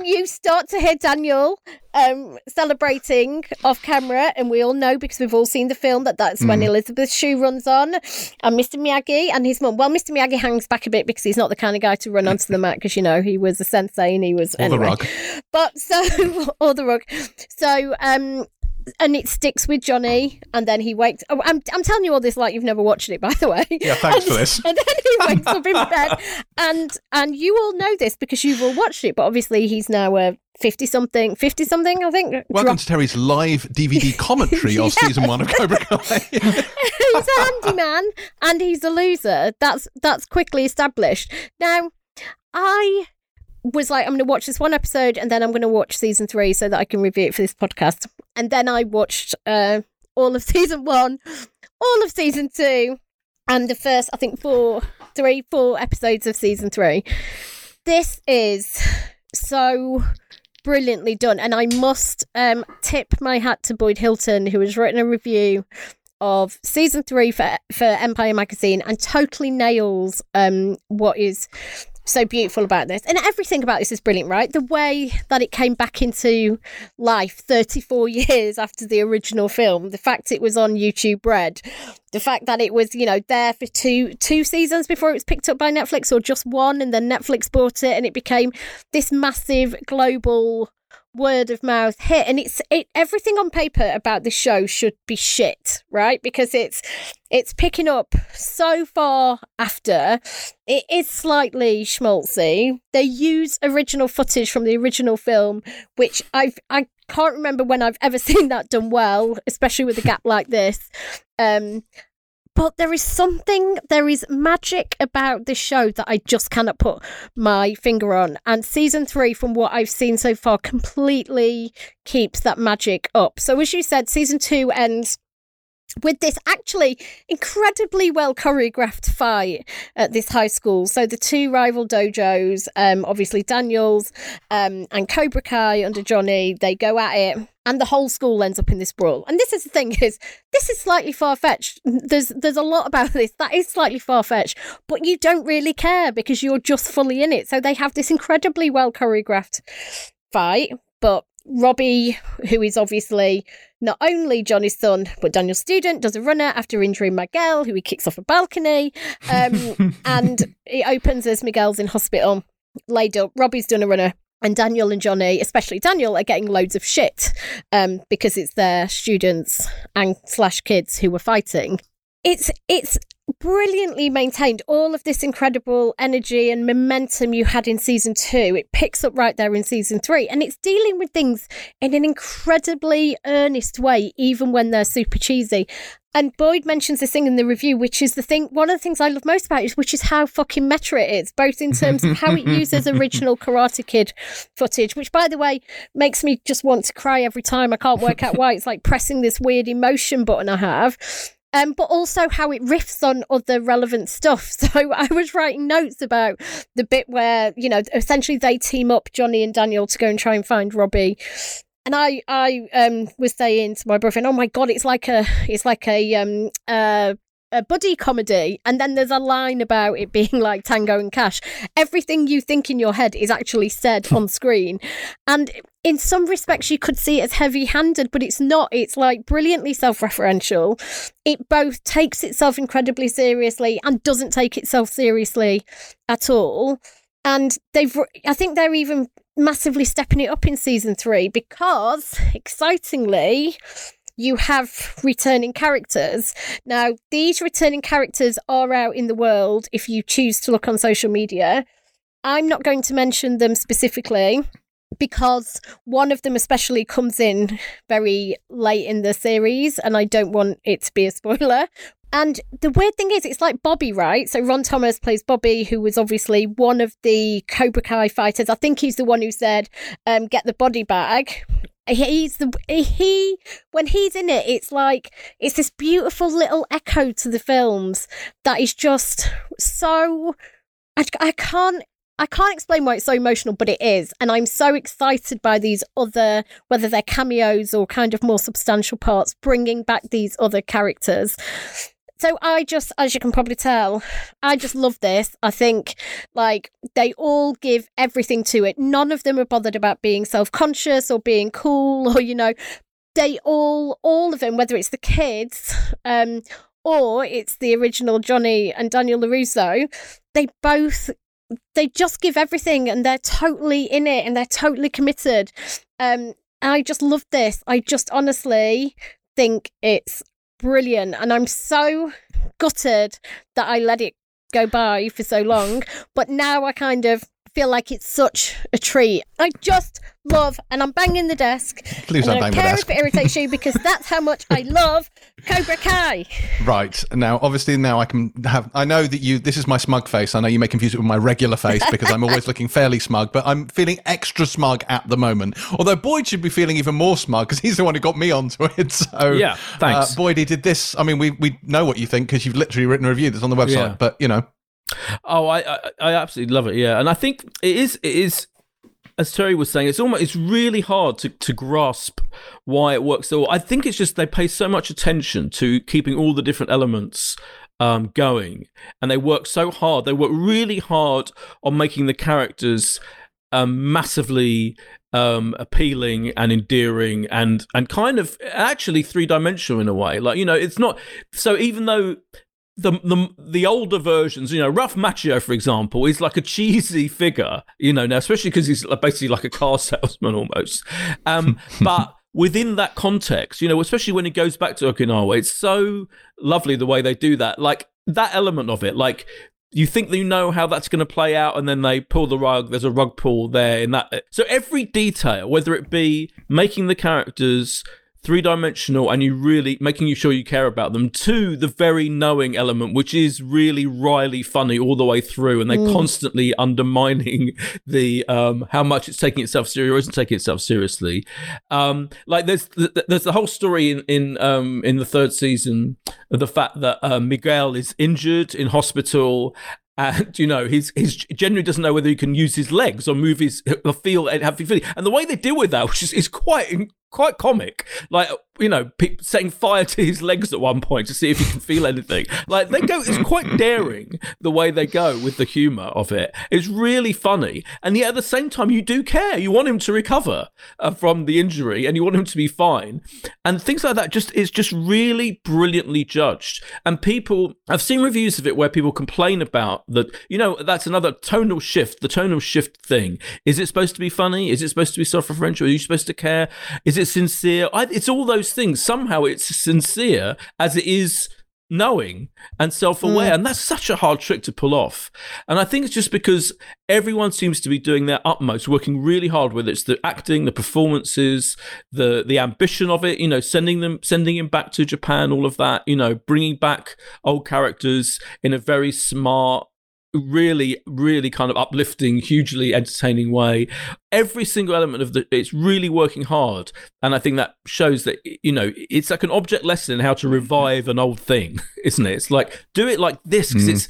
you start to hear Daniel um, celebrating off camera, and we all know because we've all seen the film that that's mm. when Elizabeth Shue runs on, and Mr. Miyagi and his mum. Well, Mr. Miyagi hangs back a bit because he's not the kind of guy to run onto the mat because you know he was a sensei and he was or anyway. the rug. But so or the rug. So um, and it sticks with Johnny, and then he wakes. Oh, I'm I'm telling you all this like you've never watched it, by the way. Yeah, thanks and, for this. And then he wakes up in bed, and and you all know this because you've all watched it. But obviously, he's now a fifty something, fifty something, I think. Welcome to Terry's live DVD commentary yeah. of season one of Cobra Kai. he's a handyman and he's a loser. That's that's quickly established. Now, I was like, I'm going to watch this one episode and then I'm going to watch season three so that I can review it for this podcast. And then I watched uh, all of season one, all of season two, and the first, I think, four, three, four episodes of season three. This is so brilliantly done. And I must um, tip my hat to Boyd Hilton, who has written a review of season three for for Empire magazine and totally nails um what is so beautiful about this. And everything about this is brilliant, right? The way that it came back into life 34 years after the original film, the fact it was on YouTube Red, the fact that it was, you know, there for two two seasons before it was picked up by Netflix or just one and then Netflix bought it and it became this massive global word of mouth hit and it's it everything on paper about the show should be shit right? Because it's it's picking up so far after. It is slightly schmaltzy. They use original footage from the original film which i've i can't remember when i've ever seen that done well especially with a gap like this. Um but there is something, there is magic about this show that I just cannot put my finger on. And season three, from what I've seen so far, completely keeps that magic up. So, as you said, season two ends with this actually incredibly well choreographed fight at this high school. So the two rival dojos, um, obviously Daniels um, and Cobra Kai under Johnny, they go at it. And the whole school ends up in this brawl. And this is the thing is this is slightly far fetched. There's there's a lot about this that is slightly far fetched, but you don't really care because you're just fully in it. So they have this incredibly well choreographed fight, but Robbie, who is obviously not only Johnny's son, but Daniel's student, does a runner after injuring Miguel, who he kicks off a balcony. Um, and it opens as Miguel's in hospital, laid up. Robbie's done a runner. And Daniel and Johnny, especially Daniel, are getting loads of shit um, because it's their students and slash kids who were fighting. It's it's brilliantly maintained all of this incredible energy and momentum you had in season two. It picks up right there in season three, and it's dealing with things in an incredibly earnest way, even when they're super cheesy. And Boyd mentions this thing in the review, which is the thing. One of the things I love most about it is, which is how fucking meta it is, both in terms of how it uses original Karate Kid footage, which, by the way, makes me just want to cry every time. I can't work out why. It's like pressing this weird emotion button I have um, but also how it riffs on other relevant stuff. So I was writing notes about the bit where, you know, essentially they team up Johnny and Daniel to go and try and find Robbie. And I, I um, was saying to my boyfriend, "Oh my god, it's like a, it's like a, um, uh, a buddy comedy and then there's a line about it being like tango and cash everything you think in your head is actually said on screen and in some respects you could see it as heavy-handed but it's not it's like brilliantly self-referential it both takes itself incredibly seriously and doesn't take itself seriously at all and they've i think they're even massively stepping it up in season 3 because excitingly you have returning characters. Now, these returning characters are out in the world if you choose to look on social media. I'm not going to mention them specifically because one of them especially comes in very late in the series and I don't want it to be a spoiler. And the weird thing is, it's like Bobby, right? So Ron Thomas plays Bobby, who was obviously one of the Cobra Kai fighters. I think he's the one who said, um, "Get the body bag." he's the he when he's in it it's like it's this beautiful little echo to the films that is just so I, I can't I can't explain why it's so emotional, but it is. And I'm so excited by these other, whether they're cameos or kind of more substantial parts, bringing back these other characters so I just, as you can probably tell, I just love this. I think like they all give everything to it. None of them are bothered about being self conscious or being cool or, you know, they all, all of them, whether it's the kids, um, or it's the original Johnny and Daniel LaRusso, they both they just give everything and they're totally in it and they're totally committed. Um, I just love this. I just honestly think it's brilliant. And I'm so gutted that I let it go by for so long. But now I kind of feel like it's such a treat. I just love, and I'm banging the desk. Please don't bang the desk. if it irritates you because that's how much I love Cobra Kai. Right now, obviously, now I can have. I know that you. This is my smug face. I know you may confuse it with my regular face because I'm always looking fairly smug, but I'm feeling extra smug at the moment. Although Boyd should be feeling even more smug because he's the one who got me onto it. So yeah, thanks, uh, Boyd. He did this. I mean, we we know what you think because you've literally written a review that's on the website. Yeah. But you know. Oh, I, I I absolutely love it. Yeah, and I think it is it is as Terry was saying, it's almost it's really hard to, to grasp why it works so. I think it's just they pay so much attention to keeping all the different elements um, going, and they work so hard. They work really hard on making the characters um, massively um, appealing and endearing and and kind of actually three dimensional in a way. Like you know, it's not so even though the, the the older versions, you know, Ralph Macchio, for example, is like a cheesy figure, you know, now especially because he's basically like a car salesman almost. Um, but within that context, you know, especially when he goes back to Okinawa, it's so lovely the way they do that. Like that element of it, like you think you know how that's going to play out, and then they pull the rug. There's a rug pull there in that. So every detail, whether it be making the characters three dimensional, and you really making you sure you care about them. Two, the very knowing element, which is really wryly funny all the way through, and they're Mm. constantly undermining the um, how much it's taking itself seriously or isn't taking itself seriously. Um, like there's th- there's the whole story in in um, in the third season of the fact that uh, Miguel is injured in hospital. And you know he's he's generally doesn't know whether he can use his legs or move his or feel and have feeling. And the way they deal with that, which is, is quite quite comic, like you know, pe- setting fire to his legs at one point to see if he can feel anything. Like they go, it's quite daring the way they go with the humor of it. It's really funny, and yet at the same time, you do care. You want him to recover uh, from the injury, and you want him to be fine, and things like that. Just is just really brilliantly judged. And people, I've seen reviews of it where people complain about that. You know, that's another tonal shift. The tonal shift thing. Is it supposed to be funny? Is it supposed to be self-referential? Are you supposed to care? Is it sincere? I, it's all those things. Somehow it's sincere as it is knowing and self-aware mm. and that's such a hard trick to pull off and i think it's just because everyone seems to be doing their utmost working really hard with it it's the acting the performances the the ambition of it you know sending them sending him back to japan all of that you know bringing back old characters in a very smart really really kind of uplifting hugely entertaining way. Every single element of the it's really working hard. And i think that shows that you know it's like an object lesson in how to revive an old thing isn't it? It's like do it like this because mm. it's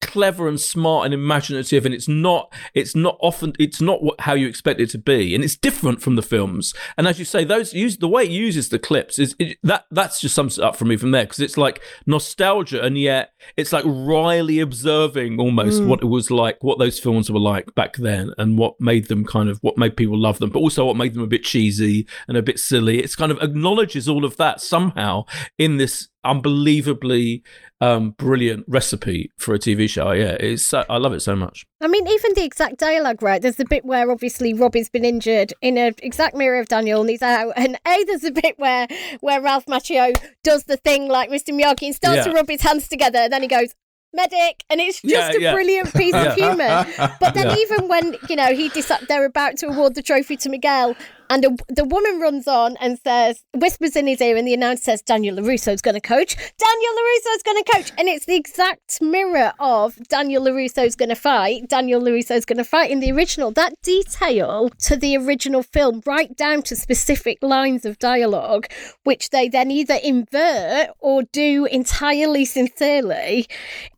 clever and smart and imaginative and it's not it's not often it's not what, how you expect it to be. And it's different from the films. And as you say those use the way it uses the clips is it, that that's just sums it up for me from there because it's like nostalgia and yet it's like wryly observing almost mm. what it was like what those films were like back then and what made them kind of what made people love them but also what made them a bit cheesy and a bit silly. It's kind of acknowledges all of that somehow in this unbelievably um, brilliant recipe for a TV show. Yeah, it's so, I love it so much. I mean, even the exact dialogue, right? There's the bit where obviously Robbie's been injured in an exact mirror of Daniel and he's out. And A, there's a bit where where Ralph Macchio does the thing like Mr. Miyagi and starts to rub his hands together and then he goes, medic. And it's just Yeah, a yeah. brilliant piece of humour. But then Yeah. even when, you know, he decide they're about to award the trophy to Miguel and a, the woman runs on and says, whispers in his ear, and the announcer says, Daniel LaRusso's going to coach. Daniel LaRusso's going to coach. And it's the exact mirror of Daniel LaRusso's going to fight. Daniel LaRusso's going to fight in the original. That detail to the original film, right down to specific lines of dialogue, which they then either invert or do entirely sincerely,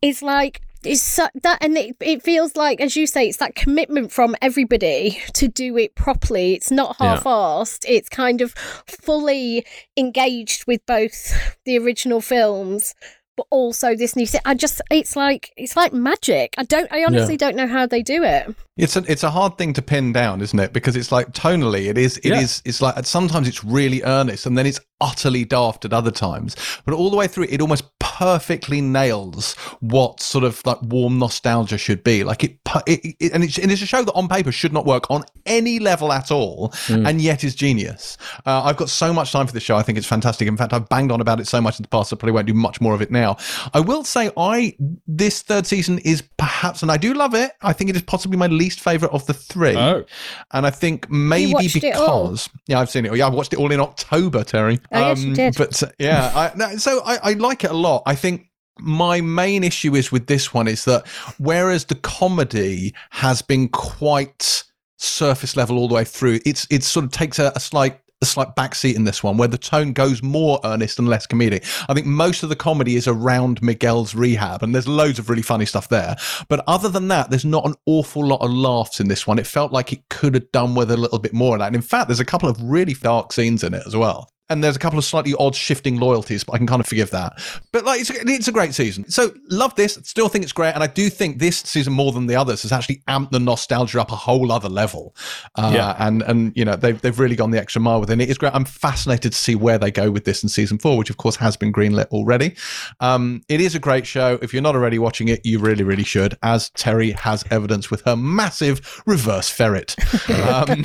is like, it's so, that and it, it feels like as you say it's that commitment from everybody to do it properly. It's not half-assed. It's kind of fully engaged with both the original films but also this new se- i just it's like it's like magic. I don't i honestly don't know how they do it. It's a it's a hard thing to pin down, isn't it? Because it's like tonally, it is it is Yeah. it's like sometimes it's really earnest, and then it's utterly daft at other times. But all the way through, it almost perfectly nails what sort of like warm nostalgia should be. Like it, it, it and it's and it's a show that on paper should not work on any level at all, and yet is genius. Uh, I've got so much time for this show. I think it's fantastic. In fact, I've banged on about it so much in the past. I probably won't do much more of it now. I will say, I this third season is perhaps, and I do love it. I think it is possibly my least favorite of the three. Oh. And I think maybe watched it all? because yeah, I've seen it. Yeah, I watched it all in October, Terry. Oh, yes, you did. But uh, yeah, I, so I, I like it a lot. I think my main issue is with this one is that whereas the comedy has been quite surface level all the way through, it's it sort of takes a, a slight a slight backseat in this one where the tone goes more earnest and less comedic. I think most of the comedy is around Miguel's rehab and there's loads of really funny stuff there. But other than that, there's not an awful lot of laughs in this one. It felt like it could have done with a little bit more of that. And in fact, there's a couple of really dark scenes in it as well. And there's a couple of slightly odd shifting loyalties, but I can kind of forgive that. But like, it's, it's a great season. So love this. Still think it's great, and I do think this season more than the others has actually amped the nostalgia up a whole other level. Uh, Yeah. And and you know they've they've really gone the extra mile with it. It is great. I'm fascinated to see where they go with this in season four, which of course has been greenlit already. Um, it is a great show. If you're not already watching it, you really really should. As Terry has evidence with her massive reverse ferret. Um,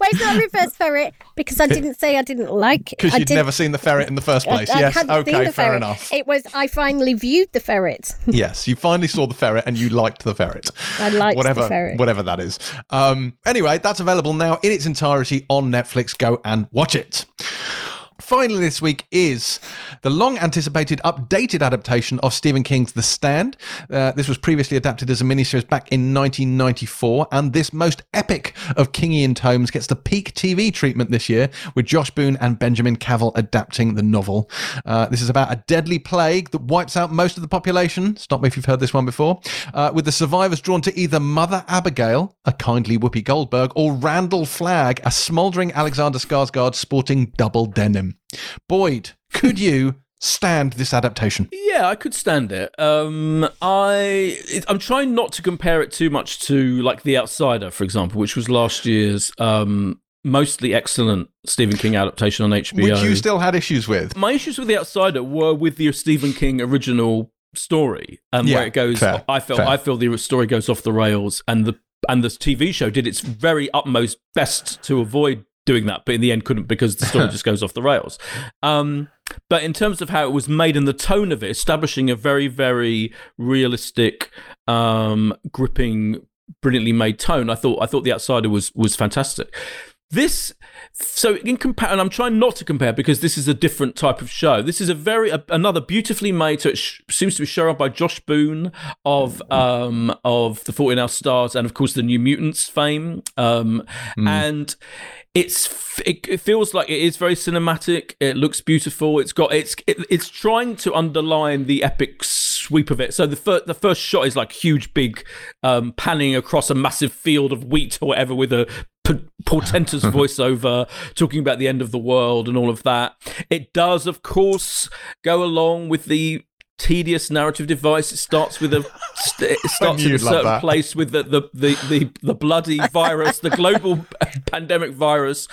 wait it's not a reverse ferret because i didn't say i didn't like it Because you'd never seen the ferret in the first place. I yes. hadn't Okay. Fair enough. It was I finally viewed the ferret. yes. You finally saw the ferret and you liked the ferret. I liked the whatever, ferret. Whatever that is. Um, anyway, that's available now in its entirety on Netflix. Go and watch it. Finally, this week is the long anticipated updated adaptation of Stephen King's The Stand. Uh, this was previously adapted as a miniseries back in 1994, and this most epic of Kingian tomes gets the peak TV treatment this year, with Josh Boone and Benjamin Cavell adapting the novel. Uh, this is about a deadly plague that wipes out most of the population. Stop me if you've heard this one before. Uh, with the survivors drawn to either Mother Abigail, a kindly Whoopi Goldberg, or Randall Flagg, a smouldering Alexander Skarsgård sporting double denim. Boyd, could you stand this adaptation? Yeah, I could stand it. Um, I it, I'm trying not to compare it too much to like The Outsider, for example, which was last year's um, mostly excellent Stephen King adaptation on HBO. Which you still had issues with. My issues with The Outsider were with the Stephen King original story and Yeah, where it goes. fair, I felt. I feel the story goes off the rails, and the and the TV show did its very utmost best to avoid doing that, but in the end couldn't because the story just goes off the rails. Um, but in terms of how it was made and the tone of it, establishing a very very realistic, um, gripping, brilliantly made tone, I thought I thought The Outsider was was fantastic. This, so in compare, and I'm trying not to compare because this is a different type of show. This is a very a, another beautifully made. So it sh- seems to be shown by Josh Boone of um of the Fault in Our Stars and of course the New Mutants fame. Um, and it's it, it feels like it is very cinematic. It looks beautiful. It's got it's it, it's trying to underline the epic sweep of it. So the first the first shot is like huge, big, um, panning across a massive field of wheat or whatever with a portentous voiceover talking about the end of the world and all of that. It does, of course, go along with the tedious narrative device. It starts with a st- it starts in a certain that. place with the the, the, the the bloody virus, the global pandemic virus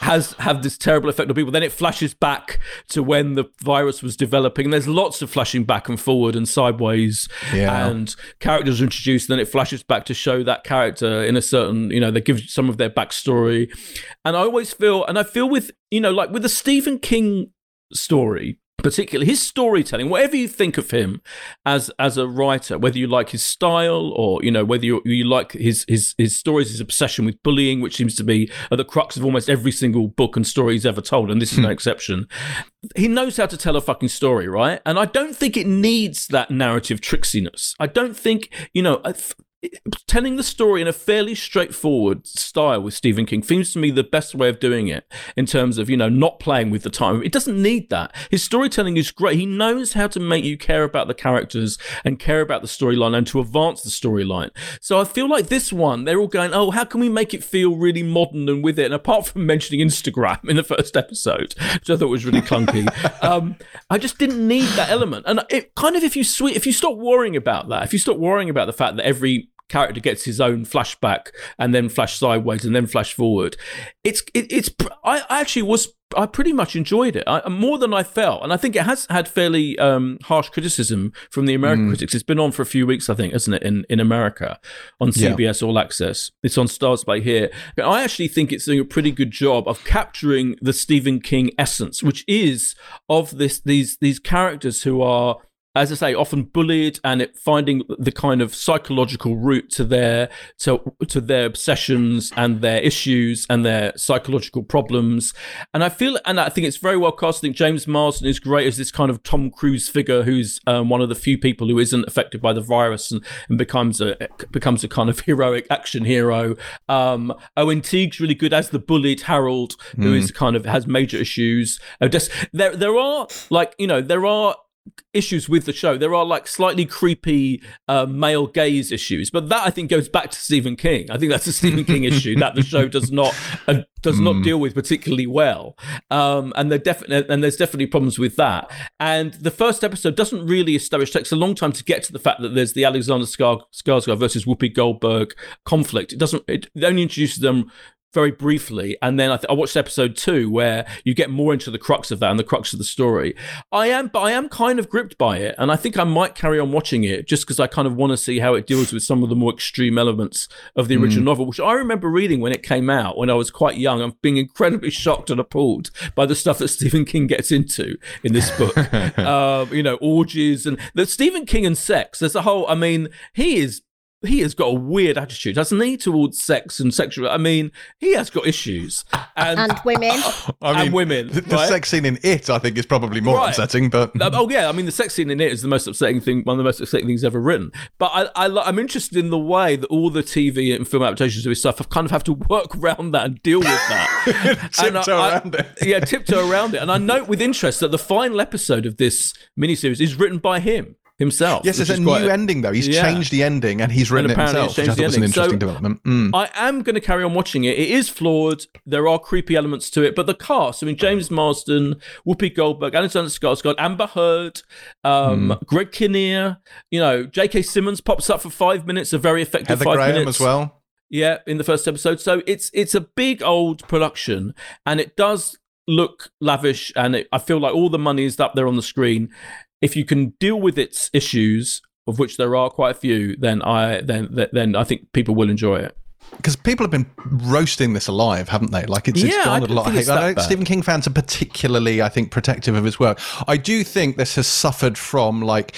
has have this terrible effect on people. Then it flashes back to when the virus was developing. And there's lots of flashing back and forward and sideways Yeah. and characters are introduced. Then it flashes back to show that character in a certain, you know, they give some of their backstory. And I always feel, and I feel with, you know, like with the Stephen King story, particularly his storytelling, whatever you think of him as as a writer, whether you like his style or you know whether you, you like his his his stories, his obsession with bullying, which seems to be at the crux of almost every single book and story he's ever told, and this is no hmm. exception. He knows how to tell a fucking story, right? And I don't think it needs that narrative tricksiness. I don't think you know. Telling the story in a fairly straightforward style with Stephen King seems to me the best way of doing it in terms of, you know, not playing with the time. It doesn't need that. His storytelling is great. He knows how to make you care about the characters and care about the storyline and to advance the storyline. So I feel like this one, they're all going, oh, how can we make it feel really modern and with it? And apart from mentioning Instagram in the first episode, which I thought was really clunky, um, I just didn't need that element. And it kind of, if you sweet, if you stop worrying about that, if you stop worrying about the fact that every character gets his own flashback and then flash sideways and then flash forward. It's it, it's I, I actually was I pretty much enjoyed it I, more than I felt, and I think it has had fairly um, harsh criticism from the American critics. It's been on for a few weeks, I think, isn't it? In in America on Yeah. CBS All Access. It's on StarzPlay here. But I actually think it's doing a pretty good job of capturing the Stephen King essence, which is of this these these characters who are as I say, often bullied and it finding the kind of psychological route to their to to their obsessions and their issues and their psychological problems. And I feel, and I think it's very well cast. I think James Marsden is great as this kind of Tom Cruise figure who's um, one of the few people who isn't affected by the virus and, and becomes a becomes a kind of heroic action hero. Um, Owen Teague's really good as the bullied Harold, who is kind of has major issues. Uh, just, there there are like you know there are issues with the show. There are like slightly creepy uh, male gaze issues, but that I think goes back to Stephen King. I think that's a Stephen King issue that the show does not uh, does not deal with particularly well. Um, and there definitely and there's definitely problems with that. And the first episode doesn't really establish. Takes a long time to get to the fact that there's the Alexander Skar- Skarsgård versus Whoopi Goldberg conflict. It doesn't. It only introduces them very briefly, and then I, th- I watched episode two where you get more into the crux of that and the crux of the story. I am, but I am kind of gripped by it, and I think I might carry on watching it just because I kind of want to see how it deals with some of the more extreme elements of the original novel, which I remember reading when it came out when I was quite young and being incredibly shocked and appalled by the stuff that Stephen King gets into in this book. um, you know, orgies and the Stephen King and sex. There's a whole. I mean, he is he has got a weird attitude, hasn't he, towards sex and sexual. I mean, he has got issues and, and women. I and women, The, the right? sex scene in it, I think, is probably more Right. upsetting. But oh yeah, I mean the sex scene in it is the most upsetting thing, one of the most upsetting things ever written. But I, I, I'm interested in the way that all the TV and film adaptations of his stuff have kind of have to work around that and deal with that, And I- Tiptoe I- around it. yeah, tiptoe around it. And I note with interest that the final episode of this miniseries is written by him himself. yes, there's a new ending though. He's Yeah. changed the ending and he's written And it himself, which I thought was an interesting So- development. Mm. I am going to carry on watching it. It is flawed. There are creepy elements to it, but the cast. I mean, James Marsden, Whoopi Goldberg, Alexander Skarsgård, Amber Heard, um, Hmm. Greg Kinnear. You know, J.K. Simmons pops up for five minutes. A very effective Heather five Graham minutes as well. Yeah, in the first episode. So it's it's a big old production, and it does look lavish, and it, I feel like all the money is up there on the screen. If you can deal with its issues, of which there are quite a few, then I then then I think people will enjoy it. because people have been roasting this alive, haven't they? Like it's, it's Yeah, garnered a lot of hate. I know bad. Stephen King fans are particularly, I think, protective of his work. I do think this has suffered from like.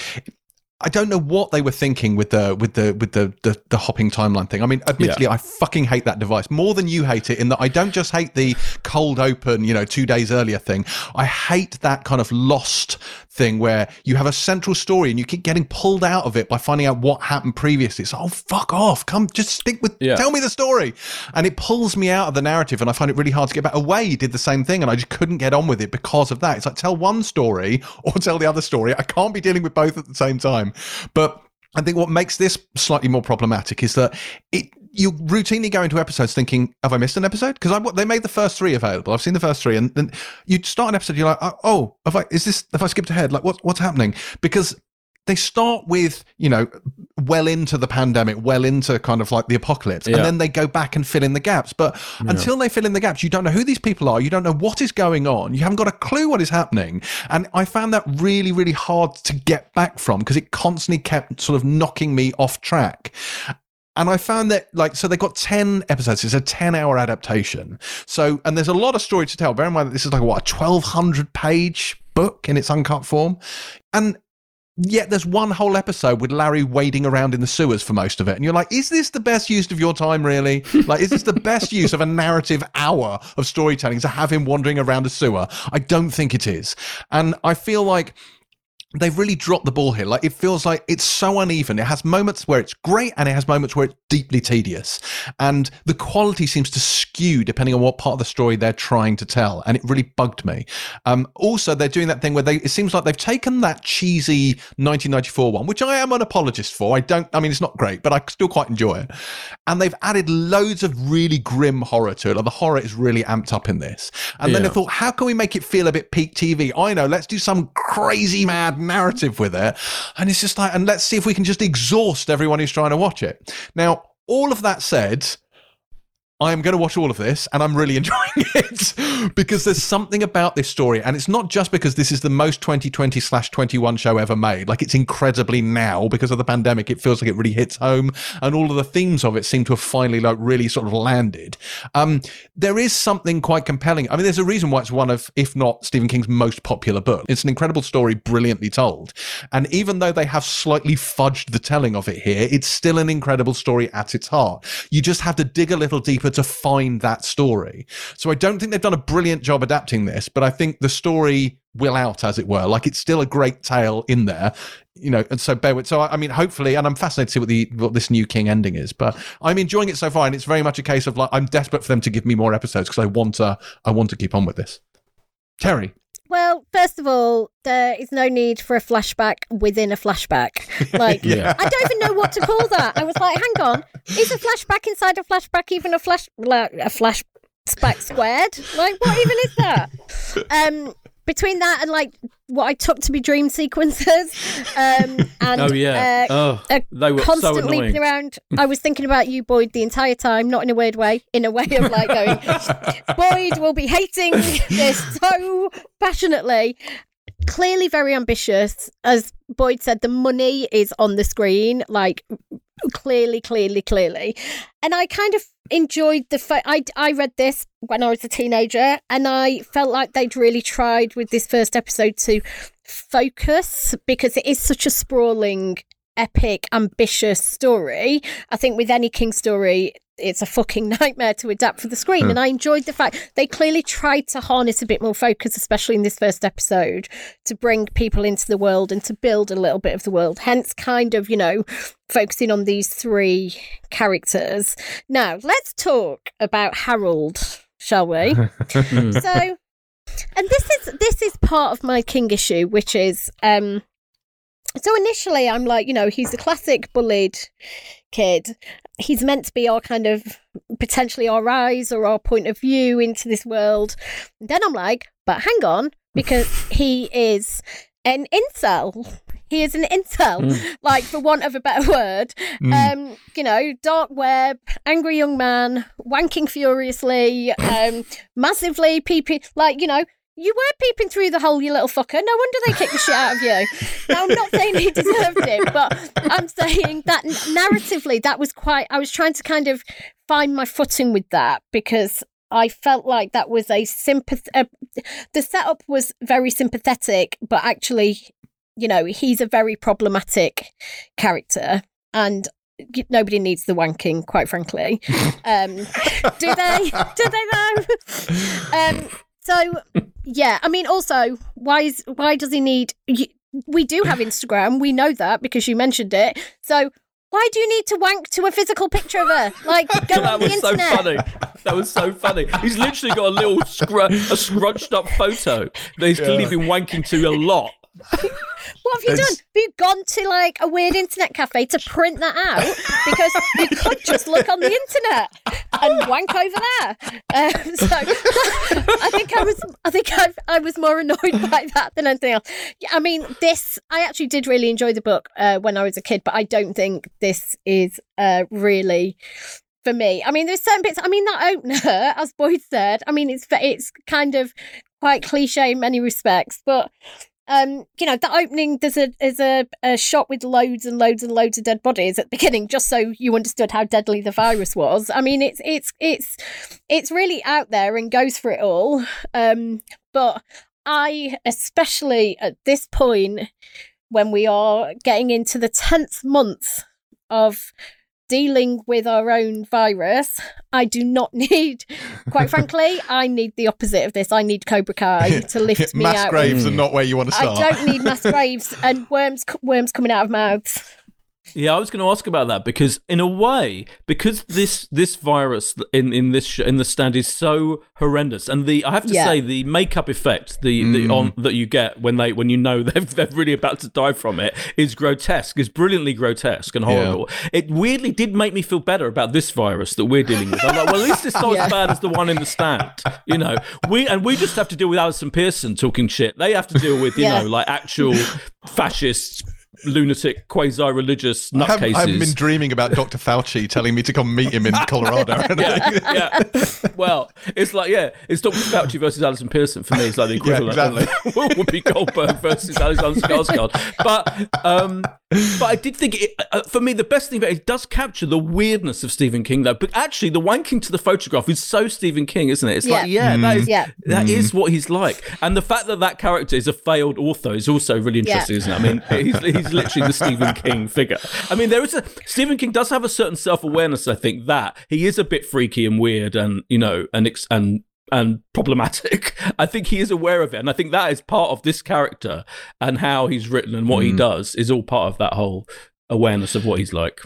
I don't know what they were thinking with the with the with the the, the hopping timeline thing. I mean, admittedly, I fucking hate that device more than you hate it. In that, I don't just hate the cold open, you know, two days earlier thing. I hate that kind of lost thing where you have a central story and you keep getting pulled out of it by finding out what happened previously. It's oh fuck off, come just stick with Yeah. tell me the story, and it pulls me out of the narrative, and I find it really hard to get back. Away did the same thing, and I just couldn't get on with it because of that. It's like tell one story or tell the other story. I can't be dealing with both at the same time, but. I think what makes this slightly more problematic is that it you routinely go into episodes thinking, "Have I missed an episode?" Because they made the first three available. I've seen the first three, and then you start an episode, you're like, "Oh, "Oh, have I? Is this? Have I skipped ahead? Like, what, what's happening?" Because they start with you know well into the pandemic well into kind of like the apocalypse Yeah. and then they go back and fill in the gaps but until they fill in the gaps you don't know who these people are you don't know what is going on you haven't got a clue what is happening and i found that really really hard to get back from because it constantly kept sort of knocking me off track and I found that, like, so they've got 10 episodes. It's a 10 hour adaptation. So, and there's a lot of story to tell. Bear in mind that this is like, what, a 1200 page book in its uncut form. And yet there's one whole episode with Larry wading around in the sewers for most of it. And you're like, is this the best use of your time, really? Like, is this the best use of a narrative hour of storytelling to have him wandering around a sewer? I don't think it is. And I feel like they've really dropped the ball here. Like it feels like it's so uneven. It has moments where it's great and it has moments where it's deeply tedious. And the quality seems to skew depending on what part of the story they're trying to tell. And it really bugged me. Um, also, they're doing that thing where they it seems like they've taken that cheesy 1994 one, which I am an apologist for. I don't I mean it's not great, but I still quite enjoy it. And they've added loads of really grim horror to it. Like the horror is really amped up in this. And then I thought, how can we make it feel a bit peak TV? I know, let's do some crazy mad narrative with it. And it's just like, and let's see if we can just exhaust everyone who's trying to watch it. Now, all of that said, I am going to watch all of this and I'm really enjoying it because there's something about this story. And it's not just because this is the most 2020 slash 21 show ever made. Like it's incredibly now because of the pandemic. It feels like it really hits home and all of the themes of it seem to have finally like really sort of landed. Um, there is something quite compelling. I mean, there's a reason why it's one of, if not Stephen King's most popular book. It's an incredible story, brilliantly told. And even though they have slightly fudged the telling of it here, it's still an incredible story at its heart. You just have to dig a little deeper to find that story. So I don't think they've done a brilliant job adapting this, but I think the story will out, as it were. Like it's still a great tale in there, you know. And so bear with. So I I mean, hopefully, and I'm fascinated to see what the what this new King ending is. But I'm enjoying it so far, and it's very much a case of like I'm desperate for them to give me more episodes because I want to I want to keep on with this. Terry, Well, first of all, there is no need for a flashback within a flashback. Like, Yeah. I don't even know what to call that. I was like, hang on, is a flashback inside a flashback even a flash like, a flashback squared? Like, what even is that? Um, between that and like what I took to be dream sequences, um, and Oh yeah. uh, oh, they were constant annoying. leaping around. I was thinking about you, Boyd, the entire time, not in a weird way, in a way of like going, Boyd will be hating this so passionately. Clearly very ambitious. As Boyd said, the money is on the screen, like clearly, clearly, clearly. And I kind of enjoyed the fact I, I read this when I was a teenager, and I felt like they'd really tried with this first episode to focus because it is such a sprawling epic, ambitious story. I think with any King story, it's a fucking nightmare to adapt for the screen. Hmm. And I enjoyed the fact they clearly tried to harness a bit more focus, especially in this first episode, to bring people into the world and to build a little bit of the world. Hence, kind of, you know, focusing on these three characters. Now, let's talk about Harold, shall we? so and this is this is part of my king issue which is um so initially i'm like you know he's a classic bullied kid he's meant to be our kind of potentially our eyes or our point of view into this world. And then i'm like but hang on because he is an incel. He is an incel like for want of a better word. Um you know dark web angry young man wanking furiously um massively peeping like you know you were peeping through the hole, you little fucker. No wonder they kicked the shit out of you. Now, I'm not saying he deserved it, but I'm saying that narratively, that was quite. I was trying to kind of find my footing with that because I felt like that was a sympath. Uh, the setup was very sympathetic, but actually, you know, he's a very problematic character, and nobody needs the wanking, quite frankly. Um, do they? Do they though? Um, so yeah, I mean, also, why is why does he need? We do have Instagram. We know that because you mentioned it. So why do you need to wank to a physical picture of her? Like, go that on the was so internet. funny. That was so funny. He's literally got a little scr- a scrunched up photo that he's clearly been wanking to a lot. What have you done? Have you gone to like a weird internet cafe to print that out? Because you could just look on the internet and wank over there. Um, so I think I was, I think I, I was more annoyed by that than anything else. Yeah, I mean, this I actually did really enjoy the book uh, when I was a kid, but I don't think this is uh, really for me. I mean, there's certain bits. I mean, that opener, as Boyd said, I mean, it's it's kind of quite cliche in many respects, but um, you know, the opening there's a there's a, a shot with loads and loads and loads of dead bodies at the beginning, just so you understood how deadly the virus was. I mean, it's it's it's it's really out there and goes for it all. Um, but I, especially at this point, when we are getting into the tenth month of dealing with our own virus, I do not need, quite frankly, I need the opposite of this. I need Cobra Kai to lift me Mass out. graves are mm. not where you want to start. I don't need mass graves and worms worms coming out of mouths. Yeah, I was going to ask about that because, in a way, because this this virus in in this sh- in the stand is so horrendous, and the I have to Yeah. say the makeup effect the, the mm. on that you get when they when you know they're they're really about to die from it is grotesque, is brilliantly grotesque and horrible. It weirdly did make me feel better about this virus that we're dealing with. I'm like, well, at least it's not Yeah. as bad as the one in the stand, you know. We and we just have to deal with Allison Pearson talking shit. They have to deal with you Yeah. know like actual fascists. Lunatic, quasi-religious I haven't, nutcases. I haven't been dreaming about Dr. Fauci telling me to come meet him in Colorado. yeah, yeah. Well, it's like yeah, it's Dr. Fauci versus Allison Pearson for me. It's like the equivalent. exactly. of Whoopi Goldberg versus Alexander Skarsgård. But um, but I did think it, uh, for me the best thing about it, it does capture the weirdness of Stephen King though. But actually, the wanking to the photograph is so Stephen King, isn't it? It's like Yeah. yeah, that is Yeah. that is what he's like, and the fact that that character is a failed author is also really interesting, isn't it? I mean, he's, he's literally the Stephen King figure. I mean, there is a Stephen King does have a certain self awareness. I think that he is a bit freaky and weird, and you know, and ex- and and problematic. I think he is aware of it, and I think that is part of this character and how he's written and what he does is all part of that whole awareness of what he's like.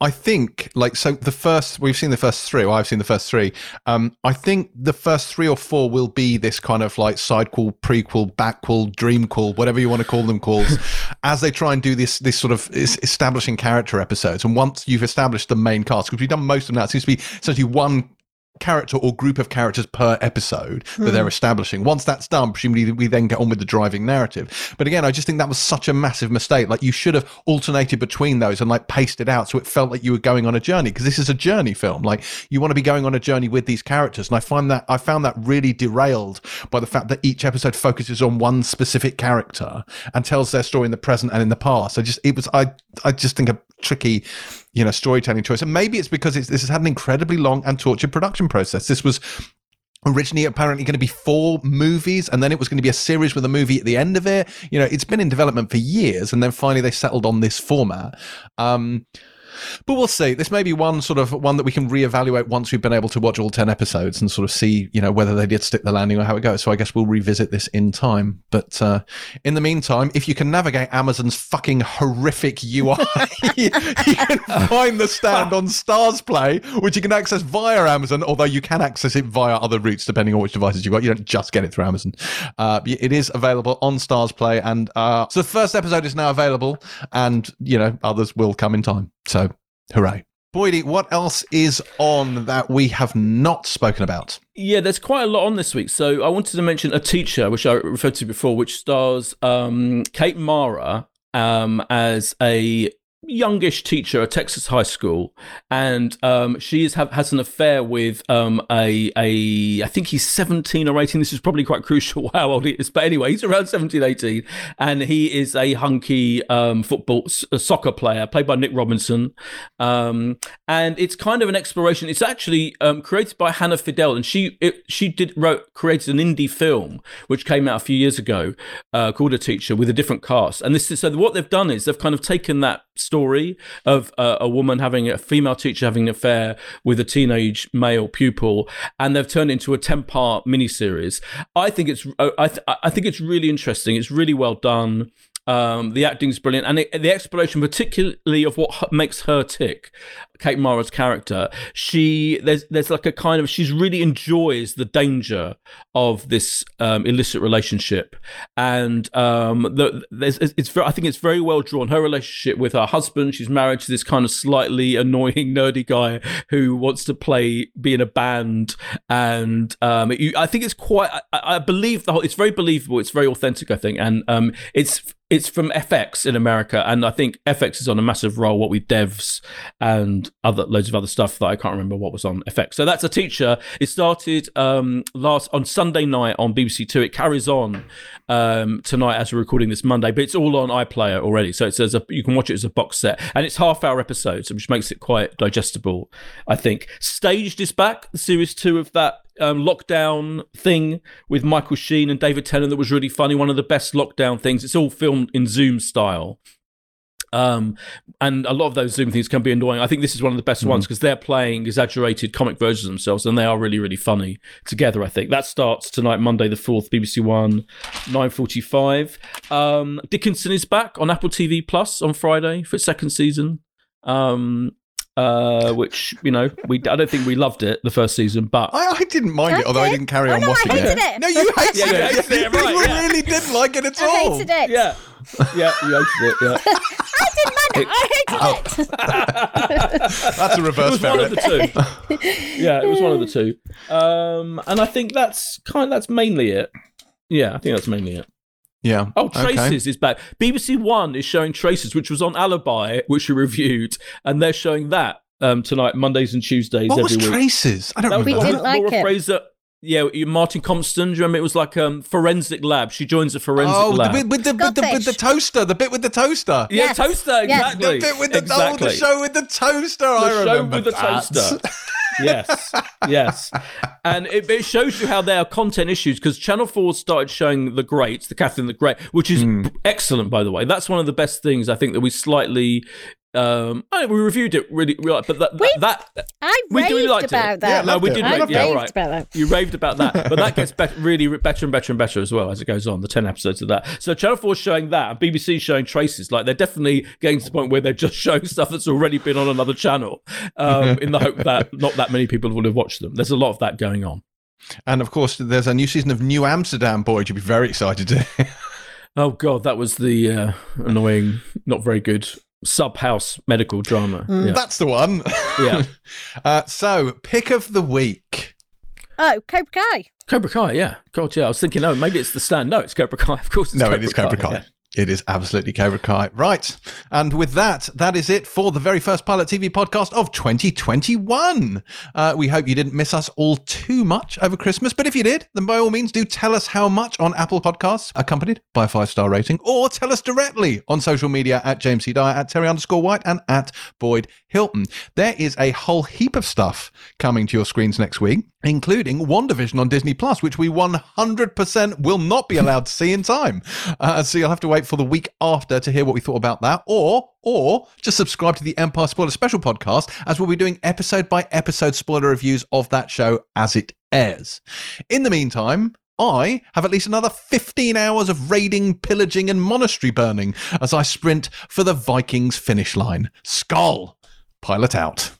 I think, like, so the first, we've seen the first three, or I've seen the first three. Um, I think the first three or four will be this kind of like sidequel, prequel, backquel, dreamquel, whatever you want to call them calls, as they try and do this, this sort of establishing character episodes. And once you've established the main cast, because we've done most of them now, it seems to be essentially one character or group of characters per episode that they're hmm. establishing. Once that's done, presumably we then get on with the driving narrative. But again, I just think that was such a massive mistake. Like you should have alternated between those and like pasted it out so it felt like you were going on a journey because this is a journey film. Like you want to be going on a journey with these characters. And I find that I found that really derailed by the fact that each episode focuses on one specific character and tells their story in the present and in the past. I just it was I I just think a tricky you know storytelling choice. And maybe it's because it's, this has had an incredibly long and tortured production process. This was originally apparently going to be four movies and then it was going to be a series with a movie at the end of it. You know it's been in development for years and then finally they settled on this format. Um but we'll see. This may be one sort of one that we can reevaluate once we've been able to watch all 10 episodes and sort of see, you know, whether they did stick the landing or how it goes. So I guess we'll revisit this in time. But uh, in the meantime, if you can navigate Amazon's fucking horrific UI, you can find the stand on StarzPlay, which you can access via Amazon, although you can access it via other routes depending on which devices you've got. You don't just get it through Amazon. Uh, it is available on StarzPlay. And uh, so the first episode is now available, and, you know, others will come in time. So hooray. Boydie, what else is on that we have not spoken about? Yeah, there's quite a lot on this week. So I wanted to mention a teacher, which I referred to before, which stars um, Kate Mara um, as a youngish teacher at Texas high school, and um, she is has an affair with um, a a I think he's seventeen or eighteen. This is probably quite crucial how old he is, but anyway, he's around 17, 18, and he is a hunky um, football soccer player played by Nick Robinson, um, and it's kind of an exploration. It's actually um, created by Hannah Fidel, and she it, she did wrote created an indie film which came out a few years ago uh, called A Teacher with a different cast, and this is so what they've done is they've kind of taken that story of uh, a woman having a female teacher having an affair with a teenage male pupil, and they've turned it into a ten part miniseries. I think it's uh, I th- I think it's really interesting. It's really well done. Um, the acting's brilliant, and it, the exploration, particularly of what makes her tick, Kate Mara's character, she there's there's like a kind of she's really enjoys the danger of this um, illicit relationship, and um, the, there's it's very, I think it's very well drawn. Her relationship with her husband, she's married to this kind of slightly annoying nerdy guy who wants to play be in a band, and um, I think it's quite I, I, believe the whole it's very believable, it's very authentic, I think, and um, it's it's from FX in America, and I think FX is on a massive roll. What with devs and other loads of other stuff that I can't remember what was on FX. So that's a teacher. It started um, last on Sunday night on BBC Two. It carries on um, tonight as we're recording this Monday, but it's all on iPlayer already. So it's as a you can watch it as a box set, and it's half hour episodes, which makes it quite digestible. I think. Staged is back, series two of that um, lockdown thing with Michael Sheen and David Tennant that was really funny. One of the best lockdown things. It's all filmed in Zoom style. Um, and a lot of those Zoom things can be annoying. I think this is one of the best mm-hmm. ones because they're playing exaggerated comic versions of themselves, and they are really, really funny together. I think that starts tonight, Monday the fourth, BBC One, nine forty-five. Um, Dickinson is back on Apple TV Plus on Friday for its second season. Um, uh, which you know we I don't think we loved it the first season, but I, I didn't mind I it, although did. I didn't carry oh, on no, watching I hated it. it. No, you hated yeah, it. You hated it, right, you yeah. really didn't like it at I all. hated it. Yeah, yeah, you hated it. Yeah, I didn't mind it. I hated it. That's a it reverse was one of the two. yeah, it was one of the two. Um, and I think that's kind. That's mainly it. Yeah, I think that's mainly it. Yeah. Oh, Traces okay. is back. BBC One is showing Traces, which was on Alibi, which we reviewed, and they're showing that um, tonight, Mondays and Tuesdays what every was week. Traces? I don't that remember. We didn't like Laura it. Fraser. Yeah, Martin Compston. Do you remember? It was like um forensic lab. She joins a forensic oh, lab. Oh, with the, with, the, with the toaster, the bit with the toaster. Yeah, Yes. toaster. Yes. Exactly. The bit with the, exactly. oh, the show with the toaster. The I show remember with the that. toaster. yes, yes, and it, it shows you how there are content issues because Channel Four started showing the Greats, the Catherine the Great, which is Mm. excellent, by the way. That's one of the best things I think that we slightly. Um, I we reviewed it really, really but that We- that I We do raved like it. about that. Yeah, no, we loved did. rave- yeah, all raved right. about that. You raved about that, but that gets be- really better and better and better as well as it goes on. The ten episodes of that. So Channel Four showing that, and BBC showing traces. Like they're definitely getting to the point where they're just showing stuff that's already been on another channel, um, in the hope that not that many people will have watched them. There's a lot of that going on. And of course, there's a new season of New Amsterdam, Boyd. You'd be very excited to. Oh god, that was the uh, annoying, not very good sub house medical drama. Yeah. That's the one. Yeah. uh, so, pick of the week. Oh, Cobra Kai. Cobra Kai, yeah. God, yeah. I was thinking, oh, maybe it's the stand. No, it's Cobra Kai. Of course, it's No, Cobra it is Cobra Kai. yeah. It is absolutely Cobra Kai. Right. And with that, that is it for the very first Pilot TV podcast of 2021. Uh, we hope you didn't miss us all too much over Christmas. But if you did, then by all means, do tell us how much on Apple Podcasts, accompanied by a five star rating, or tell us directly on social media at James C. Dyer, at Terri underscore White, and at Boyd Hilton. There is a whole heap of stuff coming to your screens next week, including WandaVision on Disney Plus, which we 100% will not be allowed to see in time. Uh, so you'll have to for the week after to hear what we thought about that, or or just subscribe to the Empire Spoiler Special podcast, as we'll be doing episode by episode spoiler reviews of that show as it airs. In the meantime, I have at least another 15 hours of raiding, pillaging, and monastery burning as I sprint for the Vikings finish line. Skull! Pilot out.